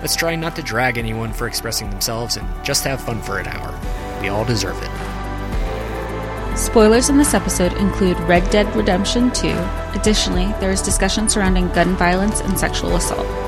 Let's try not to drag anyone for expressing themselves and just have fun for an hour. We all deserve it. Spoilers in this episode include Red Dead Redemption 2. Additionally, there is discussion surrounding gun violence and sexual assault.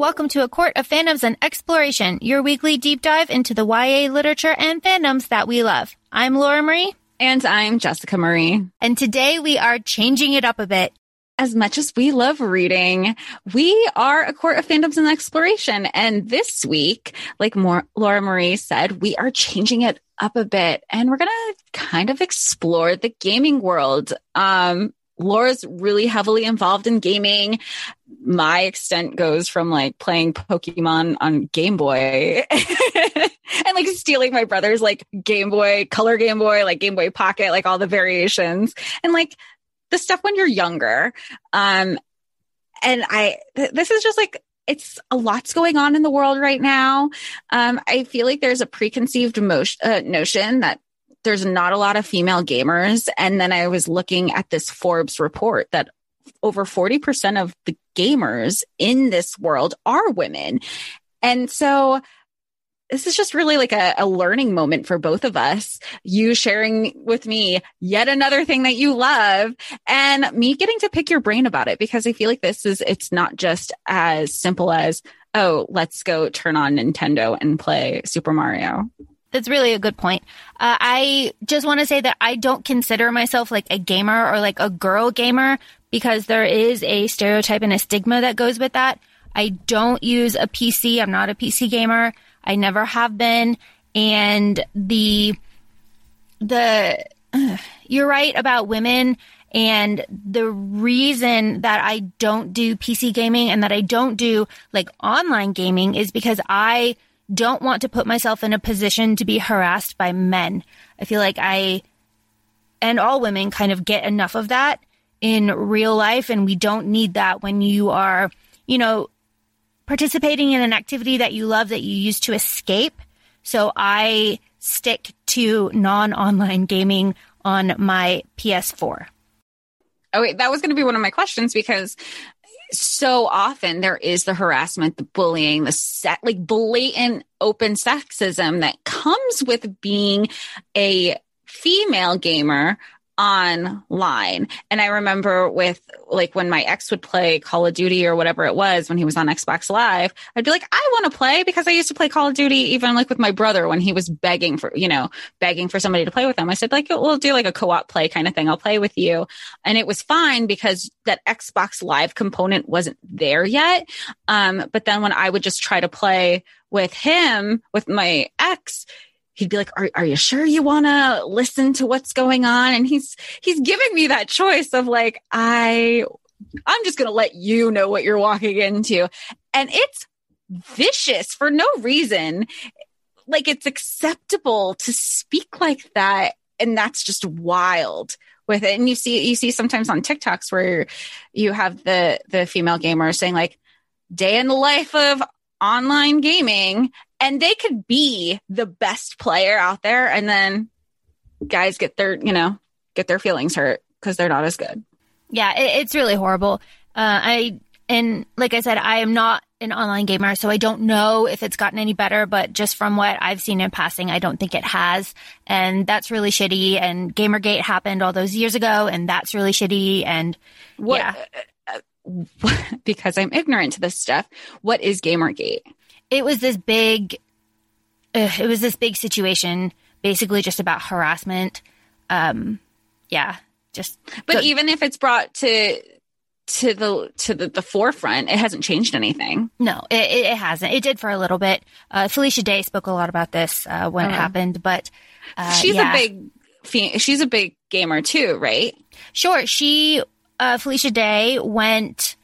Welcome to A Court of Fandoms and Exploration, your weekly deep dive into the YA literature and fandoms that we love. I'm Laura Marie, And I'm Jessica Marie. and today we are changing it up a bit. As much as we love reading, we are a court of fandoms and exploration. And this week, like more Laura Marie said, we are changing it up a bit and we're going to kind of explore the gaming world. Um, Laura's really heavily involved in gaming. My extent goes from like playing Pokemon on Game Boy and like stealing my brother's like Game Boy, color Game Boy, like Game Boy Pocket, like all the variations and like the stuff when you're younger. Um, and I, th- this is just like, it's a lot's going on in the world right now. Um, I feel like there's a preconceived motion, uh, notion that there's not a lot of female gamers. And then I was looking at this Forbes report that over 40% of the gamers in this world are women. And so this is just really like a, a learning moment for both of us. You sharing with me yet another thing that you love and me getting to pick your brain about it because I feel like this is, it's not just as simple as, oh, let's go turn on Nintendo and play Super Mario. That's really a good point. Uh, I just want to say that I don't consider myself like a gamer or like a girl gamer because there is a stereotype and a stigma that goes with that. I don't use a PC. I'm not a PC gamer. I never have been. And the, the, you're right about women. And the reason that I don't do PC gaming and that I don't do like online gaming is because I don't want to put myself in a position to be harassed by men. I feel like I and all women kind of get enough of that in real life and we don't need that when you are, you know, participating in an activity that you love that you use to escape. So I stick to non-online gaming on my PS4. Oh, wait, that was going to be one of my questions because so often there is the harassment, the bullying, the set, like blatant open sexism that comes with being a female gamer online. And I remember with like when my ex would play Call of Duty or whatever it was when he was on Xbox Live, I'd be like, I want to play because I used to play Call of Duty even like with my brother when he was begging for, you know, begging for somebody to play with him. I said, like, we'll do like a co-op play kind of thing. I'll play with you. And it was fine because that Xbox Live component wasn't there yet. Um, but then when I would just try to play with him, with my ex, he'd be like, are, are you sure you want to listen to what's going on? And he's, he's giving me that choice of like, I, I'm just going to let you know what you're walking into. And it's vicious for no reason. Like it's acceptable to speak like that. And that's just wild with it. And you see, you see sometimes on TikToks where you have the, the female gamer saying like, day in the life of online gaming and they could be the best player out there and then guys get their you know get their feelings hurt because they're not as good Yeah, it, it's really horrible. Uh, I and like I said, I am not an online gamer, so I don't know if it's gotten any better. But just from what I've seen in passing, I don't think it has, and that's really shitty. And GamerGate happened all those years ago, and that's really shitty. And what yeah, because i'm ignorant to this stuff what is gamergate it was this big, uh, it was this big situation, basically just about harassment. Um, yeah, just but the- even if it's brought to to the to the, the forefront it hasn't changed anything No, it, it hasn't. It did for a little bit. Uh, Felicia Day spoke a lot about this uh, when it Oh. happened, but uh, she's yeah. a big she's a big gamer too right Sure, she uh, Felicia Day went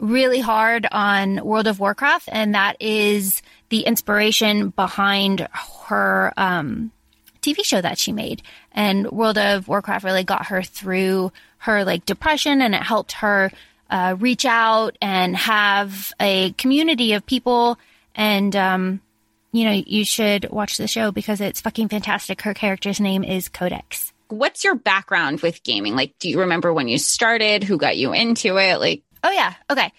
really hard on World of Warcraft, and that is the inspiration behind her um, TV show that she made. And World of Warcraft really got her through her like depression, and it helped her uh, reach out and have a community of people. And um, you know, you should watch the show because it's fucking fantastic. Her character's name is Codex. What's your background with gaming? Like, do you remember when you started? Who got you into it? Like, Oh yeah. Okay.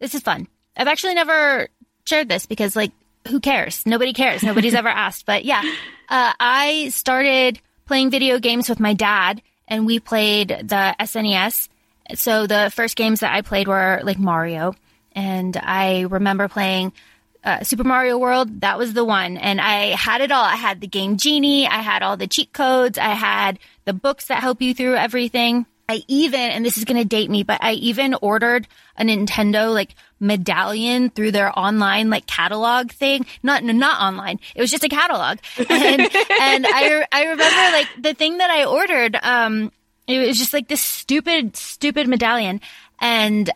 This is fun. I've actually never shared this because like who cares? Nobody cares. Nobody's ever asked. But yeah, uh, I started playing video games with my dad and we played the SNES. So the first games that I played were like Mario and I remember playing uh, Super Mario World. That was the one. And I had it all. I had the game Genie. I had all the cheat codes. I had the books that help you through everything. I even, and this is going to date me, but I even ordered a Nintendo like medallion through their online like catalog thing. Not, not online. It was just a catalog. And, and I, I remember like the thing that I ordered, um, it was just like this stupid, stupid medallion. And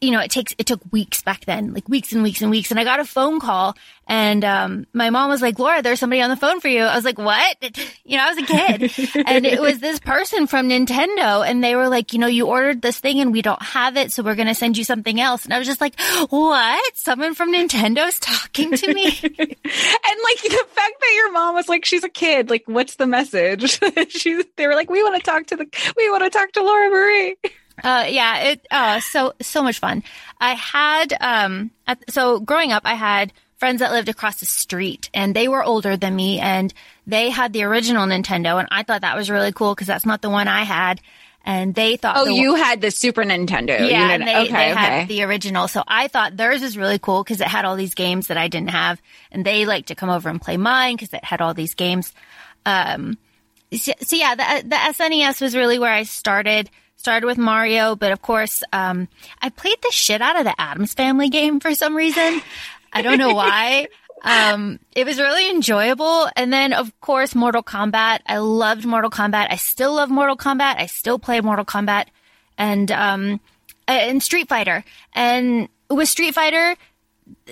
you know, it takes, it took weeks back then, like weeks and weeks and weeks. And I got a phone call and, um, my mom was like, Laura, there's somebody on the phone for you. I was like, what? You know, I was a kid and it was this person from Nintendo and they were like, you know, you ordered this thing and we don't have it. So we're going to send you something else. And I was just like, what? Someone from Nintendo's talking to me. and like the fact that your mom was like, she's a kid. Like, what's the message? she's, they were like, we want to talk to the, we want to talk to Laura Marie. Uh, yeah, it, uh, so, so much fun. I had, um, at, so growing up, I had friends that lived across the street and they were older than me and they had the original Nintendo and I thought that was really cool because that's not the one I had. And they thought, oh, the you had the Super Nintendo. yeah, they, okay, they okay. had the original. So I thought theirs was really cool because it had all these games that I didn't have, and they liked to come over and play mine because it had all these games. Um, so, so yeah, the the SNES was really where I started. Started with Mario, but of course, um, I played the shit out of the Addams Family game for some reason. I don't know why. Um, it was really enjoyable. And then, of course, Mortal Kombat. I loved Mortal Kombat. I still love Mortal Kombat. I still play Mortal Kombat. And, um, and Street Fighter. And with Street Fighter,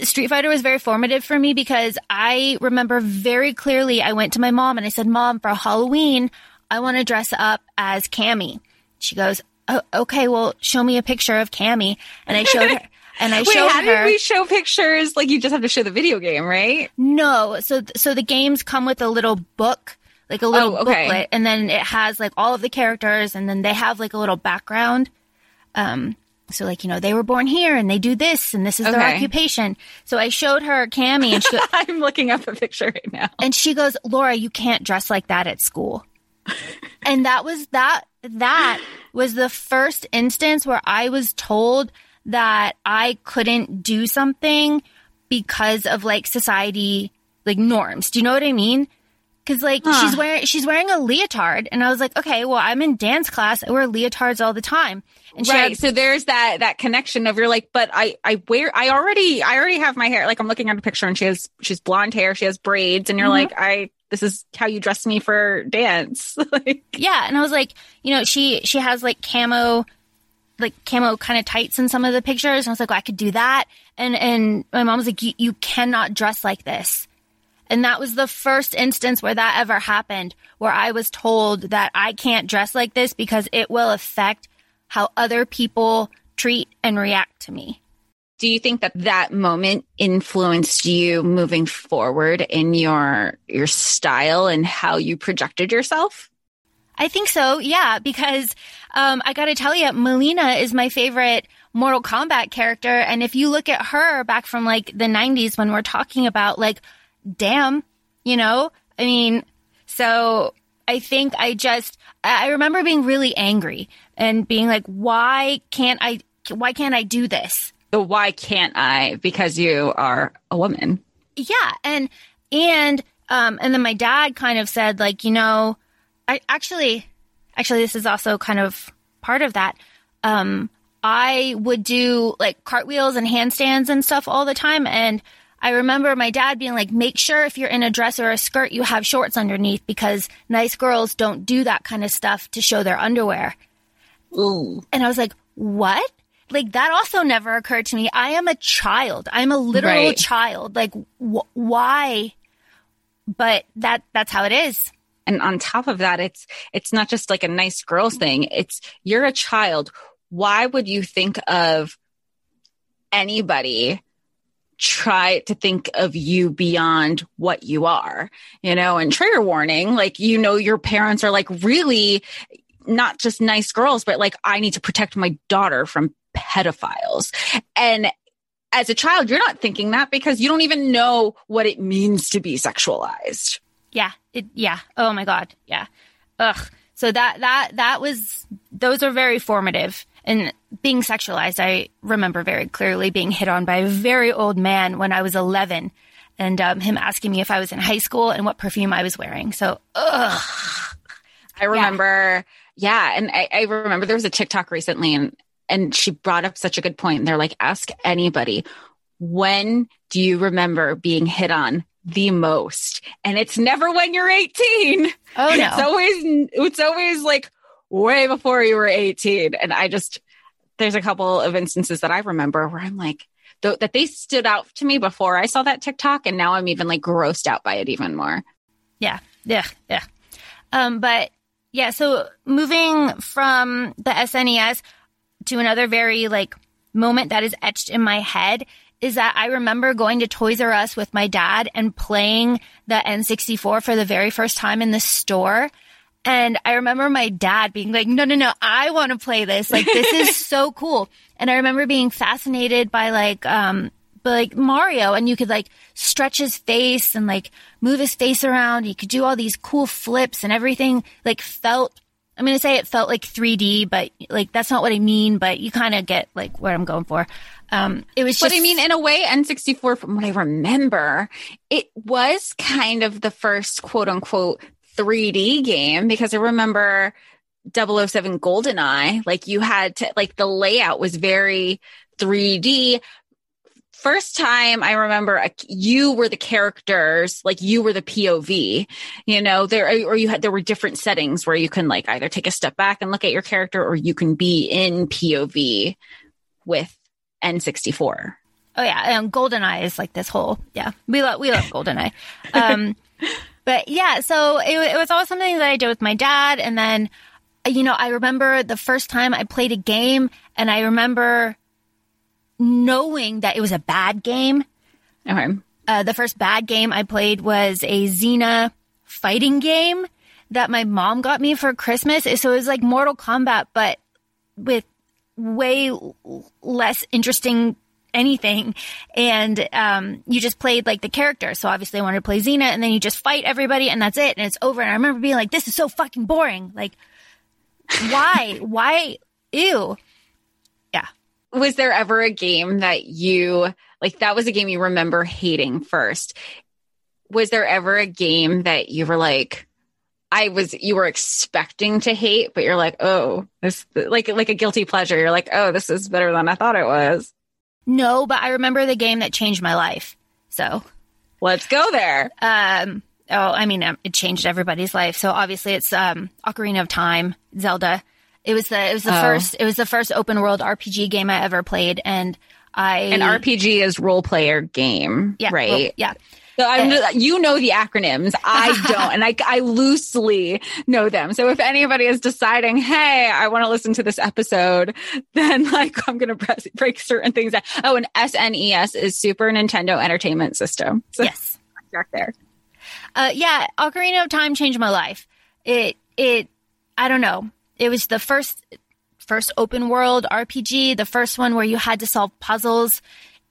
Street Fighter was very formative for me because I remember very clearly I went to my mom and I said, Mom, for Halloween, I want to dress up as Cammy. She goes, oh, okay, well, show me a picture of Cammy. And I showed her, and I Wait, showed how her. did we show pictures? Like, you just have to show the video game, right? No, so so the games come with a little book, like a little Oh, okay. booklet, and then it has like all of the characters, and then they have like a little background. Um, so like you know they were born here and they do this and this is their occupation. So I showed her Cammy, and she go- I'm looking up a picture right now. and she goes, Laura, you can't dress like that at school. and that was that that was the first instance where I was told that I couldn't do something because of like society like norms. Do you know what I mean? Cause like she's wearing she's wearing a leotard and I was like, okay, well I'm in dance class. I wear leotards all the time. And she Right. had- so there's that that connection of you're like, but I I wear I already I already have my hair. Like I'm looking at a picture and she has she's blonde hair, she has braids, and you're mm-hmm. like, I this is how you dress me for dance. like Yeah, and I was like, you know, she she has like camo, like camo kind of tights in some of the pictures, and I was like, well, I could do that. And and my mom was like, you, you cannot dress like this. And that was the first instance where that ever happened, where I was told that I can't dress like this because it will affect how other people treat and react to me. Do you think that that moment influenced you moving forward in your your style and how you projected yourself? I think so, yeah, because um, I got to tell you, Mileena is my favorite Mortal Kombat character, and if you look at her back from like the '90s when we're talking about like, damn, you know, I mean, so I think I just I remember being really angry and being like, why can't I? Why can't I do this? The why can't I? Because you are a woman. yeah and and um and then my dad kind of said like you know i actually actually this is also kind of part of that um i would do like cartwheels and handstands and stuff all the time and i remember my dad being like make sure if you're in a dress or a skirt you have shorts underneath because nice girls don't do that kind of stuff to show their underwear Ooh. And I was like, what? Like that also never occurred to me. I am a child. I'm a literal Right. child. Like wh- why? But that that's how it is. And on top of that, it's it's not just like a nice girls thing. It's you're a child. Why would you think of anybody try to think of you beyond what you are? You know, and trigger warning, like you know your parents are like really not just nice girls, but like I need to protect my daughter from pedophiles. And as a child, you're not thinking that because you don't even know what it means to be sexualized. Yeah. It, yeah. Oh my God. Yeah. Ugh. So that, that, that was, those are very formative. And being sexualized, I remember very clearly being hit on by a very old man when I was 11 and um, him asking me if I was in high school and what perfume I was wearing. So, ugh. I remember, yeah, and I, I remember there was a TikTok recently, and and she brought up such a good point. They're like, ask anybody, when do you remember being hit on the most? And it's never when you're 18. Oh no. It's always it's always like way before you were 18. And I just there's a couple of instances that I remember where I'm like. th- That they stood out to me before I saw that TikTok, and now I'm even like grossed out by it even more. Yeah. Yeah. Yeah. Um, but yeah, so moving from the SNES to another very like moment that is etched in my head is that I remember going to Toys R Us with my dad and playing the N64 for the very first time in the store. And I remember my dad being like, no, no, no, I want to play this. Like, this is so cool. And I remember being fascinated by like, um, like Mario and you could like stretch his face and like move his face around. You could do all these cool flips and everything like felt, I'm going to say it felt like 3D, but like that's not what I mean, but you kind of get like what I'm going for. Um, it was just, But I mean, in a way, N64, from what I remember, it was kind of the first quote unquote 3D game because I remember 007 GoldenEye, like you had to, like the layout was very 3D. First time I remember uh, you were the characters, like you were the POV, you know, there, or you had, there were different settings where you can like either take a step back and look at your character or you can be in POV with N64. Oh yeah, and GoldenEye is like this whole yeah. We love we love GoldenEye. Um, but yeah, so it, it was always something that I did with my dad, and then you know I remember the first time I played a game, and I remember knowing that it was a bad game. Okay. Uh, the first bad game I played was a Xena fighting game that my mom got me for Christmas. So it was like Mortal Kombat, but with way less interesting anything. And um, you just played like the character. So obviously I wanted to play Xena, and then you just fight everybody, and that's it, and it's over. And I remember being like, "This is so fucking boring. Like, why? why? Ew." Was there ever a game that you like that was a game you remember hating first? Was there ever a game that you were like I was you were expecting to hate but you're like, "Oh, this like like a guilty pleasure. You're like, "Oh, this is better than I thought it was." No, but I remember the game that changed my life. So Let's go there. Um, oh, I mean, um, it changed everybody's life. So obviously, it's um, Ocarina of Time, Zelda. It was the it was the Oh. first it was the first open world RPG game I ever played, and I An RPG is role player game, yeah right? well, yeah So I'm just, you know the acronyms. I don't, and I, I loosely know them. So if anybody is deciding, hey, I want to listen to this episode, then like I'm going to press, break certain things. Down. Oh, and SNES is Super Nintendo Entertainment System. So yes back there. uh, yeah Ocarina of Time changed my life. It it I don't know. It was the first first open world RPG, the first one where you had to solve puzzles.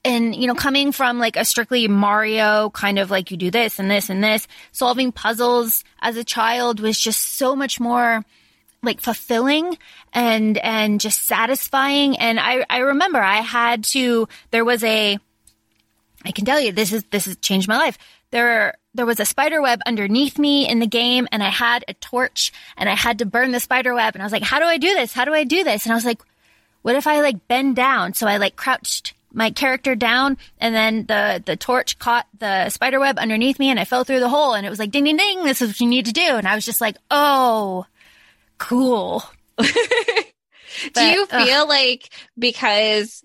And, you know, coming from like a strictly Mario kind of like you do this and this and this, solving puzzles as a child was just so much more like fulfilling and, and just satisfying. And I, I remember I had to, there was a, I can tell you this is, this has changed my life. There, there was a spider web underneath me in the game and I had a torch and I had to burn the spider web. And I was like, how do I do this? How do I do this? And I was like, what if I like bend down? So I like crouched my character down and then the, the torch caught the spider web underneath me and I fell through the hole and it was like, ding, ding, ding. This is what you need to do. And I was just like, oh, cool. do you feel like because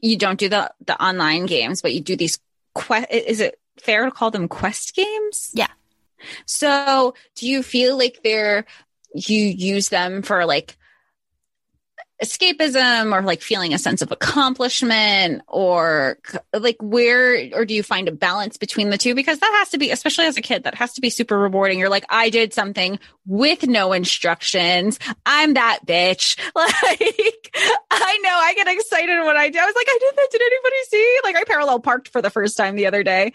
you don't do the the online games, but you do these quest? Is it fair to call them quest games? Yeah. So, do you feel like they're you use them for like escapism or like feeling a sense of accomplishment or like where or do you find a balance between the two? Because that has to be especially as a kid that has to be super rewarding. You're like i did something with no instructions. I'm that bitch. Like i know i get excited when i do. I was like i did that. Did anybody see? Like i parallel parked for the first time the other day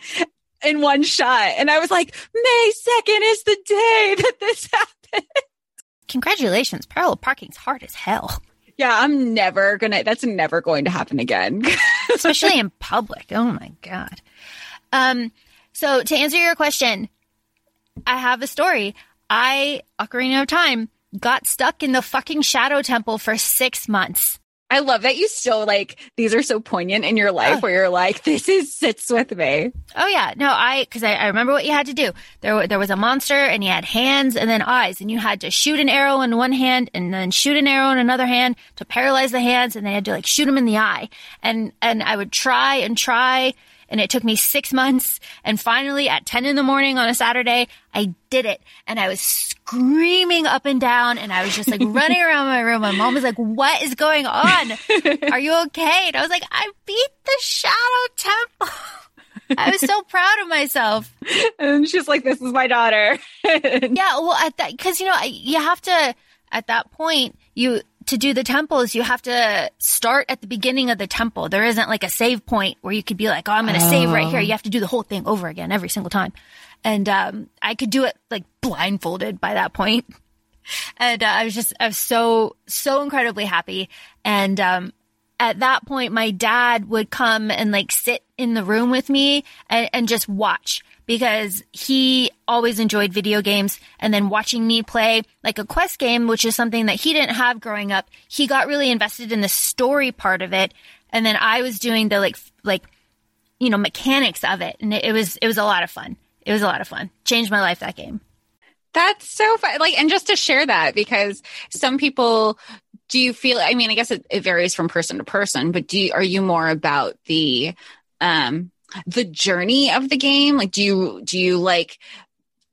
in one shot and i was like may 2nd is the day that this happened Congratulations. Parallel parking's hard as hell. Yeah, I'm never gonna, that's never going to happen again. Especially in public. Oh my God. Um, so to answer your question, I have a story. I, Ocarina of Time, got stuck in the fucking Shadow Temple for six months. I love that you still like these are so poignant in your life where you're like, this is sits with me. Oh yeah. No, I, cause I, I, remember what you had to do. There, there was a monster and you had hands and then eyes and you had to shoot an arrow in one hand and then shoot an arrow in another hand to paralyze the hands and then you had to like shoot him in the eye. And, and I would try and try and it took me six months. And finally, at 10 in the morning on a Saturday, I did it. And I was screaming up and down and I was just like running around my room. My mom was like, What is going on? Are you okay? And I was like, I beat the Shadow Temple. I was so proud of myself. And she's like, This is my daughter. yeah. Well, at that, cause you know, you have to, at that point, you, to do the temples, you have to start at the beginning of the temple. There isn't like a save point where you could be like, oh, I'm going to oh. save right here. You have to do the whole thing over again every single time. And um, I could do it like blindfolded by that point. And uh, I was just, I was so, so incredibly happy. And um, at that point, my dad would come and like sit in the room with me and, and just watch because he always enjoyed video games and then watching me play like a quest game, which is something that he didn't have growing up. He got really invested in the story part of it. And then I was doing the like, like, you know, mechanics of it. And it, it was, it was a lot of fun. It was a lot of fun. Changed my life that game. That's so fun. Like, and just to share that because some people, do you feel, I mean, I guess it, it varies from person to person, but do you, are you more about the, um, the journey of the game? Like, do you, do you like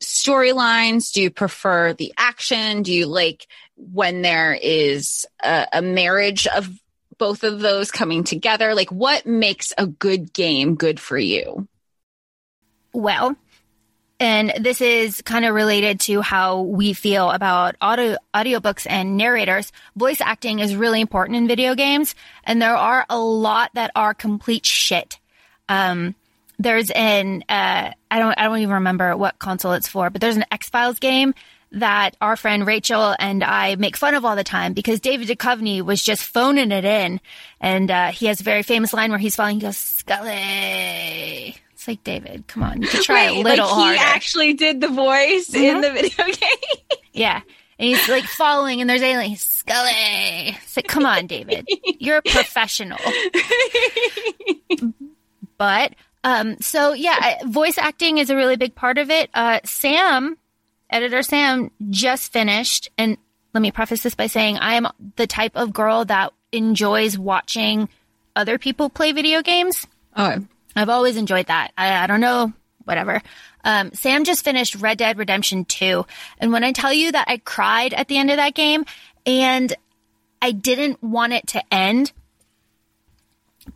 storylines? Do you prefer the action? Do you like when there is a, a marriage of both of those coming together? Like, what makes a good game good for you? Well, and this is kind of related to how we feel about audio audiobooks and narrators. Voice acting is really important in video games, and there are a lot that are complete shit. Um, there's an uh, I don't I don't even remember what console it's for, but there's an X Files game that our friend Rachel and I make fun of all the time because David Duchovny was just phoning it in, and uh, he has a very famous line where he's falling. He goes Scully. It's like David, come on, you try Wait, a little like he harder. actually did the voice mm-hmm. in the video game. yeah. And he's like following, and there's aliens. Scully. It's like, come on, David. You're a professional. but um, so yeah, voice acting is a really big part of it. Uh, Sam, editor Sam, just finished, and let me preface this by saying I am the type of girl that enjoys watching other people play video games. Oh, I've always enjoyed that. I, I don't know, whatever. Um, Sam just finished Red Dead Redemption 2. And when I tell you that I cried at the end of that game and I didn't want it to end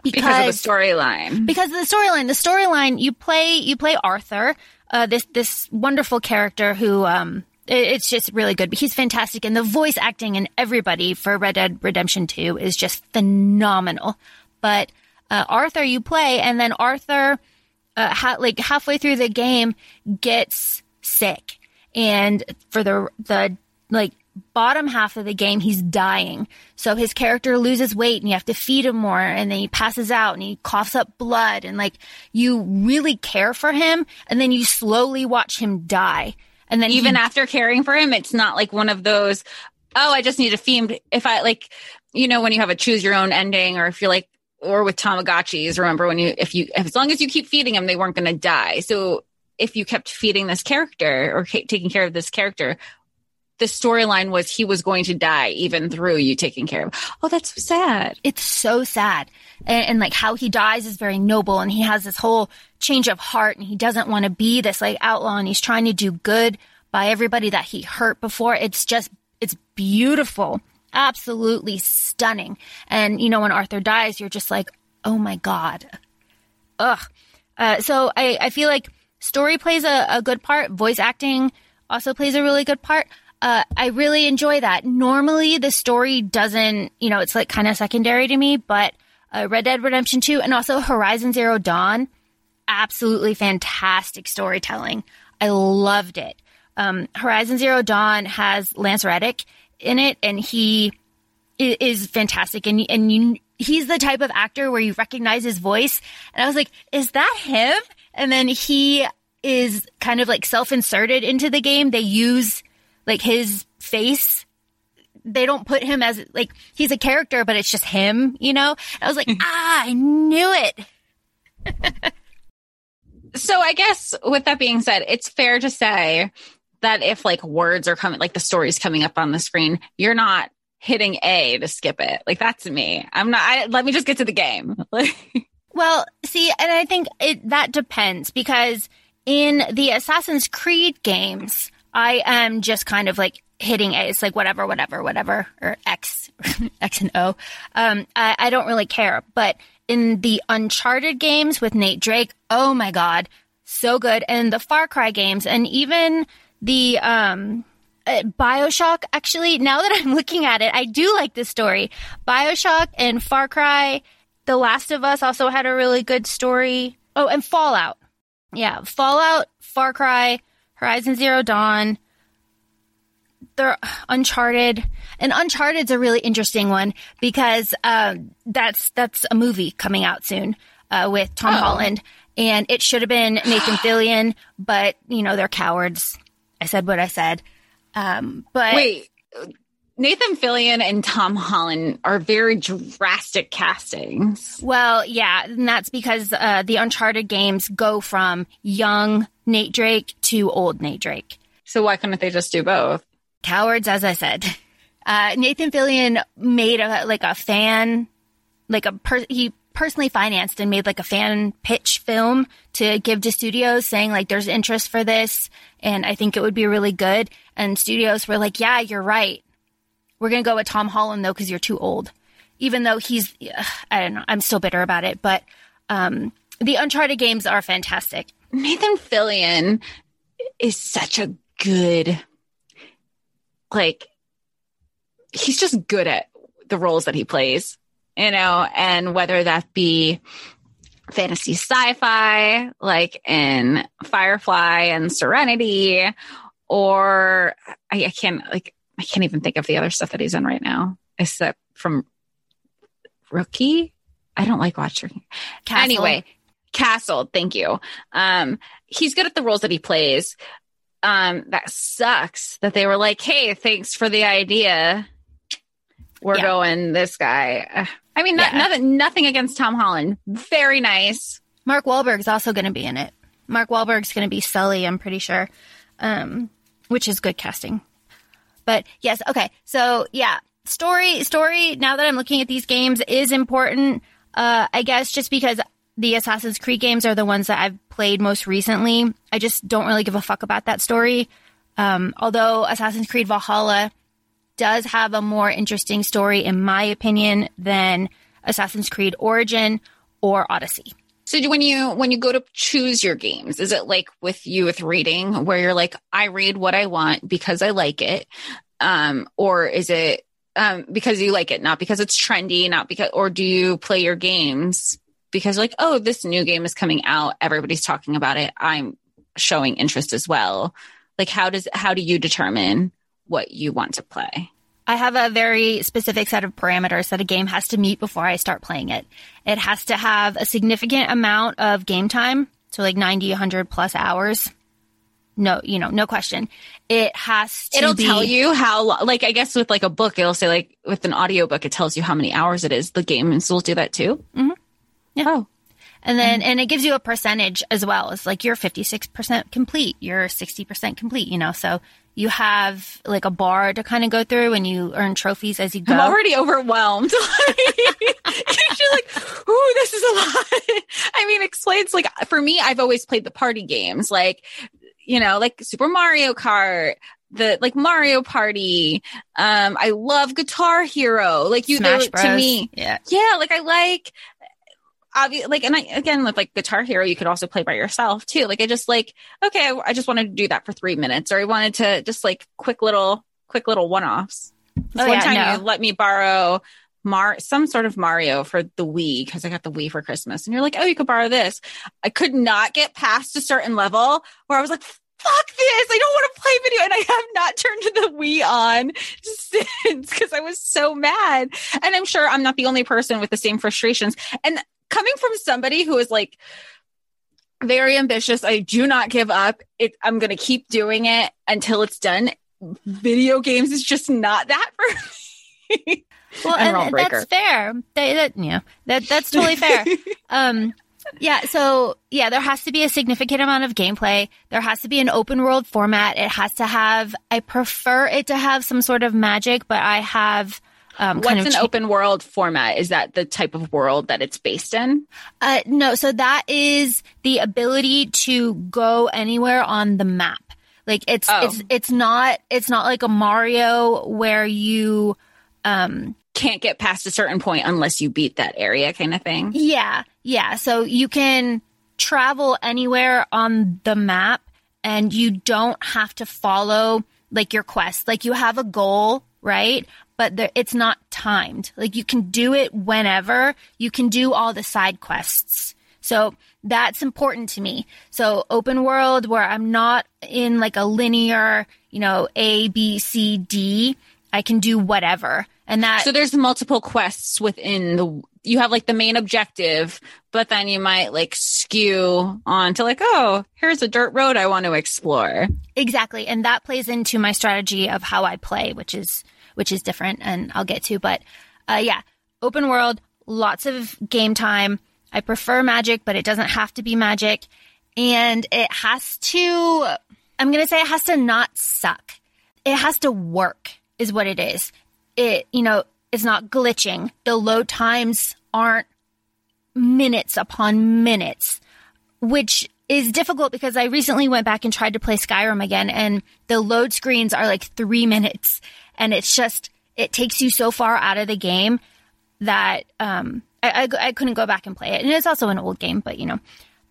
because, because of the storyline. Because of the storyline. The storyline, you play, you play Arthur, uh, this, this wonderful character who, um, it's just really good. But he's fantastic, and the voice acting and everybody for Red Dead Redemption Two is just phenomenal. But uh, Arthur you play, and then Arthur, uh, ha- like halfway through the game, gets sick, and for the the like bottom half of the game, he's dying. So his character loses weight, and you have to feed him more, and then he passes out, and he coughs up blood, and like you really care for him, and then you slowly watch him die. And then even he, after caring for him, it's not like one of those, oh, I just need to feed. If I like, you know, when you have a choose your own ending, or if you're like, or with Tamagotchis, remember when you, if you, as long as you keep feeding them, they weren't going to die. So if you kept feeding this character or taking care of this character, the storyline was he was going to die even through you taking care of. Oh, that's so sad. It's so sad. And, and like how he dies is very noble and he has this whole change of heart and he doesn't want to be this like outlaw and he's trying to do good by everybody that he hurt before. It's just, it's beautiful. Absolutely stunning. And you know, when Arthur dies, you're just like, oh my God. Ugh. Uh, so I, I feel like story plays a, a good part. Voice acting also plays a really good part. Uh, I really enjoy that. Normally, the story doesn't, you know, it's like kind of secondary to me, but uh, Red Dead Redemption 2 and also Horizon Zero Dawn, absolutely fantastic storytelling. I loved it. Um, Horizon Zero Dawn has Lance Reddick in it, and he is fantastic. And and you, he's the type of actor where you recognize his voice. And I was like, is that him? And then he is kind of like self-inserted into the game. They use like his face. They don't put him as like he's a character, but it's just him, you know? And I was like, ah, I knew it. so I guess with that being said, it's fair to say that if like words are coming, like the story's coming up on the screen, you're not hitting A to skip it. Like that's me. I'm not, I, let me just get to the game. well, see, and I think it, that depends because in the Assassin's Creed games, I am just kind of like hitting A. It's like whatever, whatever, whatever, or X, X and O. Um, I, I don't really care. But in the Uncharted games with Nate Drake, oh my God, so good. And the Far Cry games and even the, um, uh, Bioshock, actually, now that I'm looking at it, I do like this story. Bioshock and Far Cry, The Last of Us also had a really good story. Oh, and Fallout. Yeah, Fallout, Far Cry, Horizon Zero Dawn, they're Uncharted, and Uncharted's a really interesting one because um, that's that's a movie coming out soon uh, with Tom oh. Holland, and it should have been Nathan Fillion, but you know they're cowards. I said what I said. Um, but wait, Nathan Fillion and Tom Holland are very drastic castings. Well, yeah, and that's because uh, the Uncharted games go from young Nate Drake to old Nate Drake. So why couldn't they just do both? Cowards, as I said. Uh, Nathan Fillion made a like a fan, like a per- he personally financed and made like a fan pitch film to give to studios saying like there's interest for this and I think it would be really good. And studios were like, yeah, you're right. We're going to go with Tom Holland though, cause you're too old. Even though he's, I don't know, I'm still bitter about it, but, um, the Uncharted games are fantastic. Nathan Fillion is such a good, like, he's just good at the roles that he plays you know, and whether that be fantasy sci-fi like in Firefly and Serenity or I, I, can't like I can't even think of the other stuff that he's in right now except from Rookie. I don't like watching. Castle. Anyway, Castle, thank you. Um he's good at the roles that he plays. Um that sucks that they were like, "Hey, thanks for the idea." We're yeah. going this guy. I mean, yeah. nothing, nothing against Tom Holland. Very nice. Mark Wahlberg's also going to be in it. Mark Wahlberg's going to be Sully, I'm pretty sure, um, which is good casting. But yes, okay. So yeah, story, story. Now that I'm looking at these games, is important. Uh, I guess just because the Assassin's Creed games are the ones that I've played most recently, I just don't really give a fuck about that story. Um, although Assassin's Creed Valhalla does have a more interesting story, in my opinion, than Assassin's Creed Origin or Odyssey. So when you when you go to choose your games, is it like with you with reading where you're like, I read what I want because I like it, um, or is it um, because you like it, not because it's trendy, not because, or do you play your games because like, oh, this new game is coming out, everybody's talking about it, I'm showing interest as well. Like, how does how do you determine what you want to play. I have a very specific set of parameters that a game has to meet before I start playing it. It has to have a significant amount of game time, so like 90, 100 plus hours. No, you know, no question. It has to It'll be, tell you how like I guess with like a book it'll say like with an audiobook it tells you how many hours it is. The games will do that too. Mm-hmm. Yeah. Oh. And then, and it gives you a percentage as well. It's like you're 56% complete, you're 60% complete, you know, so you have like a bar to kind of go through and you earn trophies as you go. I'm already overwhelmed. You're like, ooh, this is a lot. I mean, explains like for me, I've always played the party games, like, you know, like Super Mario Kart, the like Mario Party. Um, I love Guitar Hero. Like you, Smash to me, Yeah. yeah, like I like like and I again with like Guitar Hero you could also play by yourself too. Like I just like okay, I, I just wanted to do that for 3 minutes or I wanted to just like quick little quick little one-offs. This Oh, one yeah, time no. you let me borrow Mar some sort of Mario for the Wii because I got the Wii for Christmas and you're like, "Oh, you could borrow this." I could not get past a certain level where I was like Fuck this. I don't want to play video. And I have not turned the Wii on since because I was so mad. And I'm sure I'm not the only person with the same frustrations. And coming from somebody who is like very ambitious, I do not give up. It, I'm going to keep doing it until it's done. Video games is just not that for me. Well, And and, that's fair. That, that, yeah, that, that's totally fair. um, yeah. So yeah, there has to be a significant amount of gameplay. There has to be an open world format. It has to have, I prefer it to have some sort of magic, but I have, um, What's an open world format? Is that the type of world that it's based in? Uh, no, so that is the ability to go anywhere on the map. Like it's Oh. it's it's not it's not like a Mario where you um Can't get past a certain point unless you beat that area kind of thing. yeah, yeah. So you can travel anywhere on the map and you don't have to follow like your quest. Like you have a goal, right? But there, it's not timed. Like you can do it whenever. You can do all the side quests. So that's important to me. So open world where I'm not in like a linear, you know, A, B, C, D. I can do whatever. And that So there's multiple quests within the you have like the main objective, but then you might like skew on to like, oh, here's a dirt road I want to explore. Exactly. And that plays into my strategy of how I play, which is which is different and I'll get to. But uh, yeah, open world, lots of game time. I prefer magic, but it doesn't have to be magic. And it has to I'm gonna say it has to not suck. It has to work, is what it is. It you know, it's not glitching. The load times aren't minutes upon minutes which is difficult because I recently went back and tried to play Skyrim again, and the load screens are like three minutes, and it's just it takes you so far out of the game that um, I, I, I couldn't go back and play it, and it's also an old game, but you know,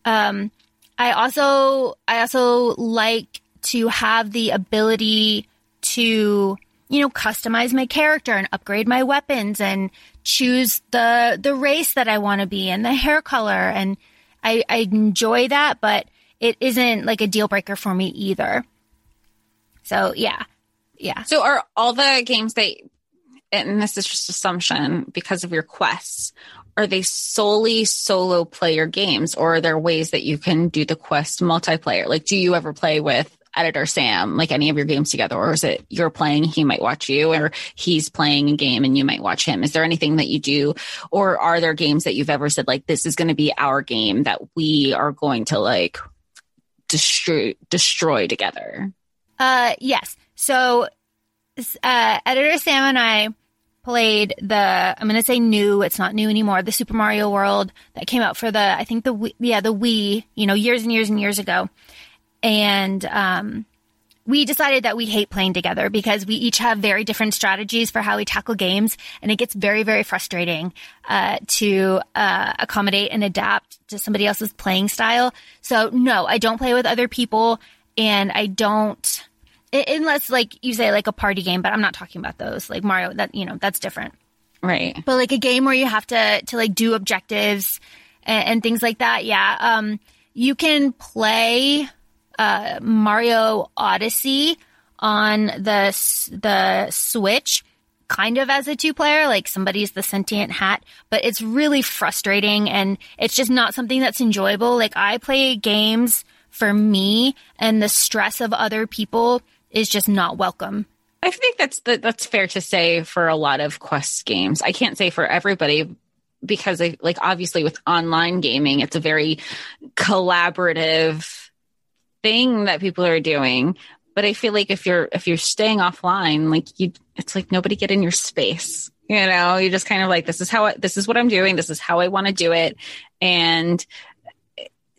um, I also I also like to have the ability to you know customize my character and upgrade my weapons and choose the the race that I want to be and the hair color and I, I enjoy that, but it isn't like a deal breaker for me either. So yeah, yeah. So are all the games that and this is just assumption because of your quests, are they solely solo player games or are there ways that you can do the quest multiplayer? Like do you ever play with editor Sam, like any of your games together, or is it you're playing, he might watch you, or he's playing a game and you might watch him? Is there anything that you do, or are there games that you've ever said like this is going to be our game that we are going to like destroy destroy together? Uh, yes. So, uh, editor Sam and I played the, I'm going to say new, it's not new anymore, the Super Mario World that came out for the, I think the, yeah, the Wii, you know, years and years and years ago. And, um, we decided that we hate playing together because we each have very different strategies for how we tackle games, and it gets very, very frustrating uh, to uh, accommodate and adapt to somebody else's playing style. So, no, I don't play with other people, and I don't unless like you say like a party game, but I'm not talking about those. Like Mario, that you know that's different. Right. But like a game where you have to to like do objectives and, and things like that. Yeah. Um, you can play uh, Mario Odyssey on the the Switch, kind of as a two player. Like somebody's the sentient hat, but it's really frustrating and it's just not something that's enjoyable. Like I play games for me, and the stress of other people is just not welcome. I think that's the, that's fair to say for a lot of quest games. I can't say for everybody, because I, like obviously with online gaming, it's a very collaborative thing that people are doing. But I feel like if you're if you're staying offline, like you, it's like nobody get in your space. You know, you're just kind of like this is how I, this is what I'm doing. This is how I want to do it, and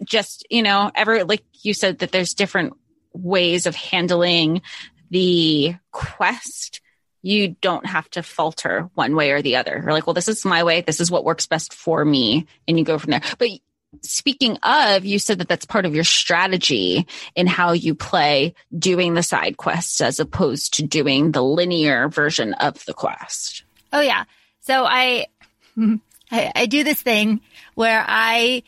just you know, ever like you said that there's different ways of handling the quest you don't have to falter one way or the other. You're like, well, this is my way. This is what works best for me. And you go from there. But speaking of, you said that that's part of your strategy in how you play doing the side quests as opposed to doing the linear version of the quest. Oh, yeah. So I, I, I do this thing where I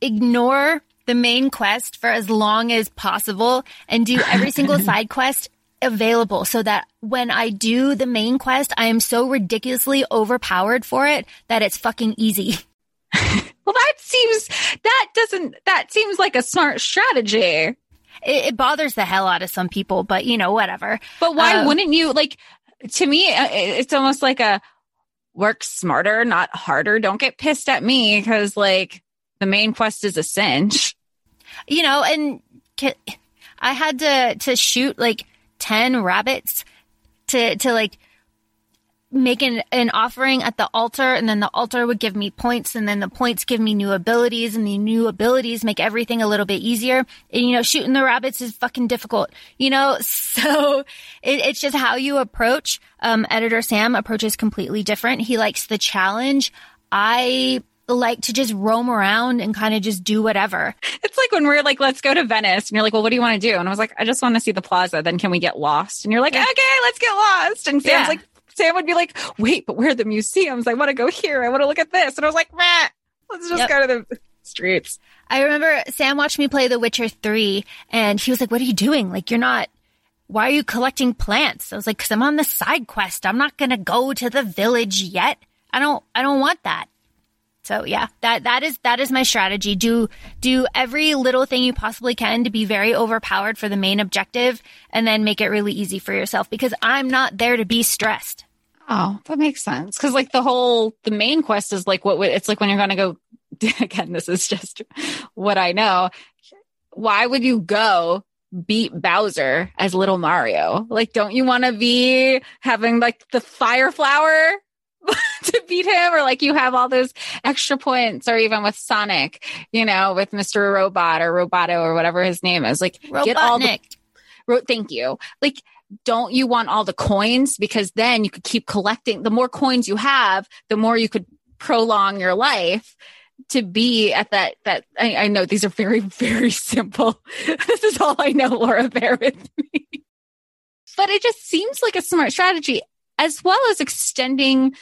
ignore the main quest for as long as possible and do every single side quest available so that when I do the main quest, I am so ridiculously overpowered for it that it's fucking easy. well, that seems, that doesn't, that seems like a smart strategy. It, it bothers the hell out of some people, but you know, whatever. But why um, wouldn't you like, to me, uh, it's almost like a work smarter, not harder. Don't get pissed at me because like the main quest is a cinch. You know, and I had to, to shoot like 10 rabbits to, to like make an, an offering at the altar and then the altar would give me points and then the points give me new abilities and the new abilities make everything a little bit easier. And, you know, shooting the rabbits is fucking difficult, you know? So it, it's just how you approach. Um, editor Sam approaches completely different. He likes the challenge. I like to just roam around and kind of just do whatever. It's like when we're like, let's go to Venice. And you're like, well, what do you want to do? And I was like, I just want to see the plaza. Then can we get lost? And you're like, yeah. okay, let's get lost. And Sam's yeah. like, Sam would be like, wait, but where are the museums? I want to go here. I want to look at this. And I was like, Meh, let's just yep. go to the streets. I remember Sam watched me play The Witcher 3 and he was like, what are you doing? Like, you're not, why are you collecting plants? I was like, cause I'm on the side quest. I'm not going to go to the village yet. I don't, I don't want that. So yeah, that that is that is my strategy. Do do every little thing you possibly can to be very overpowered for the main objective and then make it really easy for yourself because I'm not there to be stressed. Oh, that makes sense. Cuz like the whole the main quest is like what it's like when you're going to go again this is just what I know. Why would you go beat Bowser as little Mario? Like don't you want to be having like the fire flower to beat him or like you have all those extra points or even with Sonic, you know, with Mr. Robot or Roboto or whatever his name is. Like Robotnik. get all the thank you. Like don't you want all the coins because then you could keep collecting the more coins you have, the more you could prolong your life to be at that that I, I know these are very, very simple. this is all I know, Laura, bear with me. But it just seems like a smart strategy as well as extending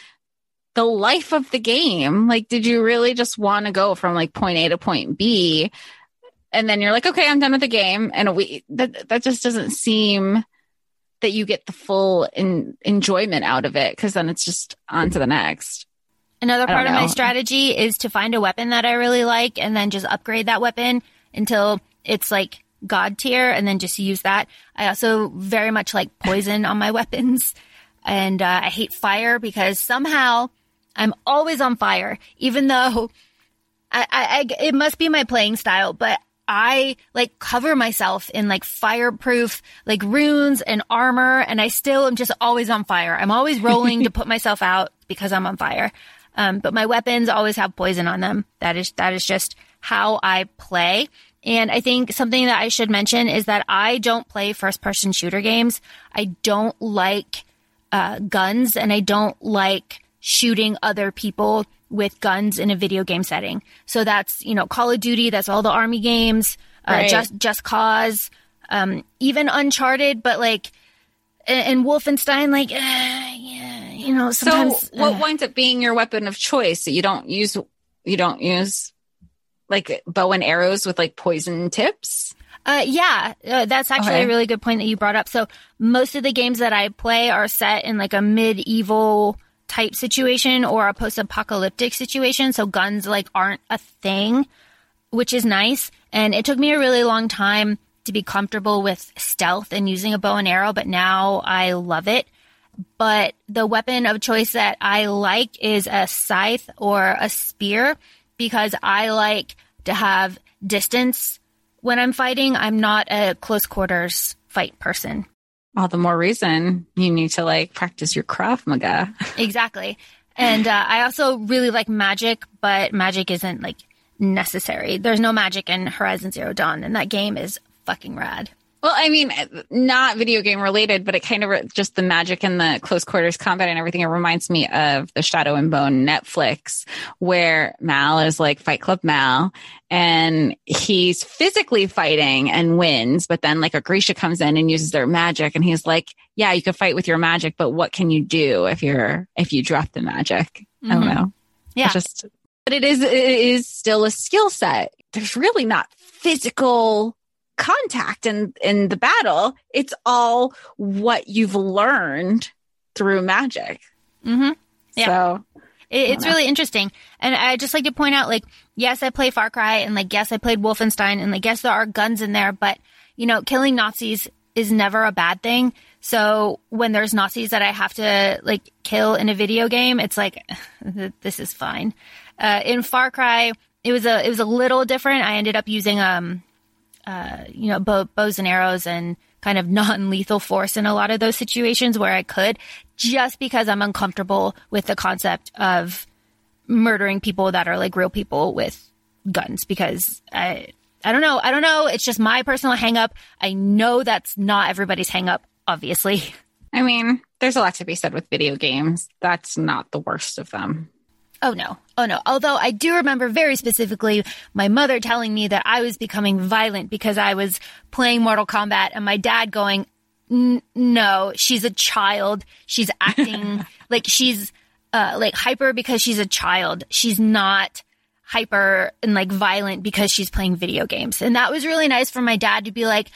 the life of the game. Like, did you really just want to go from like point A to point B? And then you're like, okay, I'm done with the game. And we, that, that just doesn't seem that you get the full in, enjoyment out of it. Cause then it's just on to the next. Another part of my strategy is to find a weapon that I really like and then just upgrade that weapon until it's like god tier and then just use that. I also very much like poison on my weapons and uh, I hate fire because somehow I'm always on fire, even though I, I, I, it must be my playing style, but I like cover myself in like fireproof, like runes and armor, and I still am just always on fire. I'm always rolling to put myself out because I'm on fire. Um, but my weapons always have poison on them. That is, that is just how I play. And I think something that I should mention is that I don't play first person shooter games. I don't like, uh, guns and I don't like shooting other people with guns in a video game setting. So that's, you know, Call of Duty, that's all the army games, uh, right. just, just cause, um, even Uncharted, but like, and, Wolfenstein, like, uh, yeah, you know, sometimes. So what uh, winds up being your weapon of choice that you don't use, you don't use like bow and arrows with like poison tips? Uh, yeah, uh, that's actually okay. a really good point that you brought up. So most of the games that I play are set in like a medieval type situation or a post apocalyptic situation. So guns like aren't a thing, which is nice. And it took me a really long time to be comfortable with stealth and using a bow and arrow, but now I love it. but the weapon of choice that I like is a scythe or a spear because I like to have distance when I'm fighting. I'm not a close quarters fight person. All the more reason you need to like practice your Krav Maga. Exactly. And uh, I also really like magic, but magic isn't like necessary. There's no magic in Horizon Zero Dawn, and that game is fucking rad. Well, I mean, not video game related, but it kind of just the magic and the close quarters combat and everything. It reminds me of the Shadow and Bone Netflix, where Mal is like Fight Club Mal, and he's physically fighting and wins. But then like a Grisha comes in and uses their magic, and he's like, "Yeah, you can fight with your magic, but what can you do if you're if you drop the magic?" Mm-hmm. I don't mm-hmm. know. Yeah, it's just but it is it is still a skill set. There's really not physical contact in in the battle it's all what you've learned through magic. Mm-hmm. yeah. so it, it's really interesting. And i just like to point out like yes i play far cry and like yes i played wolfenstein and like yes there are guns in there but you know killing nazis is never a bad thing. So when there's nazis that i have to like kill in a video game it's like this is fine. Uh, in far cry it was a it was a little different. I ended up using um uh, you know, bow, bows and arrows and kind of non-lethal force in a lot of those situations where I could, just because I'm uncomfortable with the concept of murdering people that are like real people with guns because I, I don't know. I don't know. It's just my personal hangup. I know that's not everybody's hangup, obviously. I mean, there's a lot to be said with video games. That's not the worst of them. Oh no. Oh no. Although I do remember very specifically my mother telling me that I was becoming violent because I was playing Mortal Kombat and my dad going, no, she's a child. She's acting like she's, uh, like hyper because she's a child. She's not hyper and like violent because she's playing video games. And that was really nice for my dad to be like,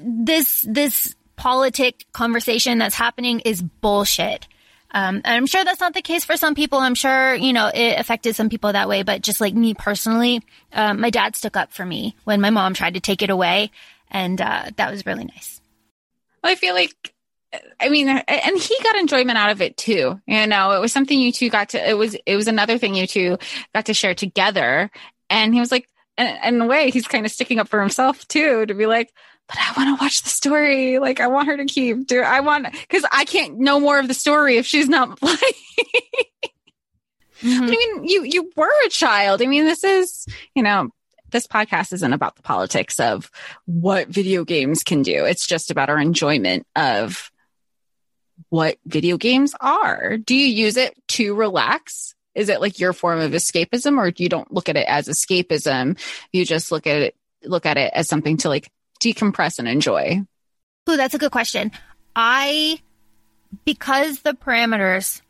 this, this politic conversation that's happening is bullshit um, and I'm sure that's not the case for some people. I'm sure, you know, it affected some people that way. But just like me personally, um, my dad stuck up for me when my mom tried to take it away. And uh, that was really nice. Well, I feel like, I mean, and he got enjoyment out of it too. You know, it was something you two got to, it was, it was another thing you two got to share together. And he was like, in a way, he's kind of sticking up for himself too, to be like, but I want to watch the story. Like I want her to keep do I want because I can't know more of the story if she's not playing. mm-hmm. I mean, you you were a child. I mean, this is you know this podcast isn't about the politics of what video games can do. It's just about our enjoyment of what video games are. Do you use it to relax? Is it like your form of escapism or you don't look at it as escapism? You just look at it look at it as something to like decompress and enjoy? Ooh, that's a good question. I, because the parameters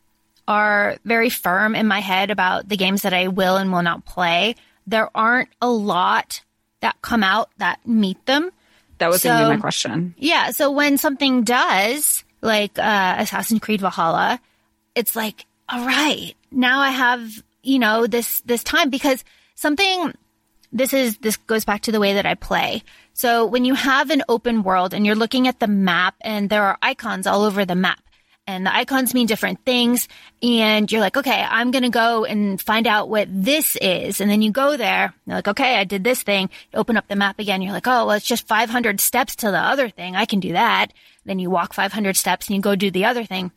are very firm in my head about the games that I will and will not play, there aren't a lot that come out that meet them. That was so, going to be my question. Yeah. So when something does, like uh, Assassin's Creed Valhalla, it's like, all right, now I have, you know, this, this time because something, this is, this goes back to the way that I play. So when you have an open world and you're looking at the map and there are icons all over the map and the icons mean different things and you're like, okay, I'm going to go and find out what this is. And then you go there, you're like, okay, I did this thing. You open up the map again. You're like, oh, well, it's just 500 steps to the other thing. I can do that. Then you walk 500 steps and you go do the other thing.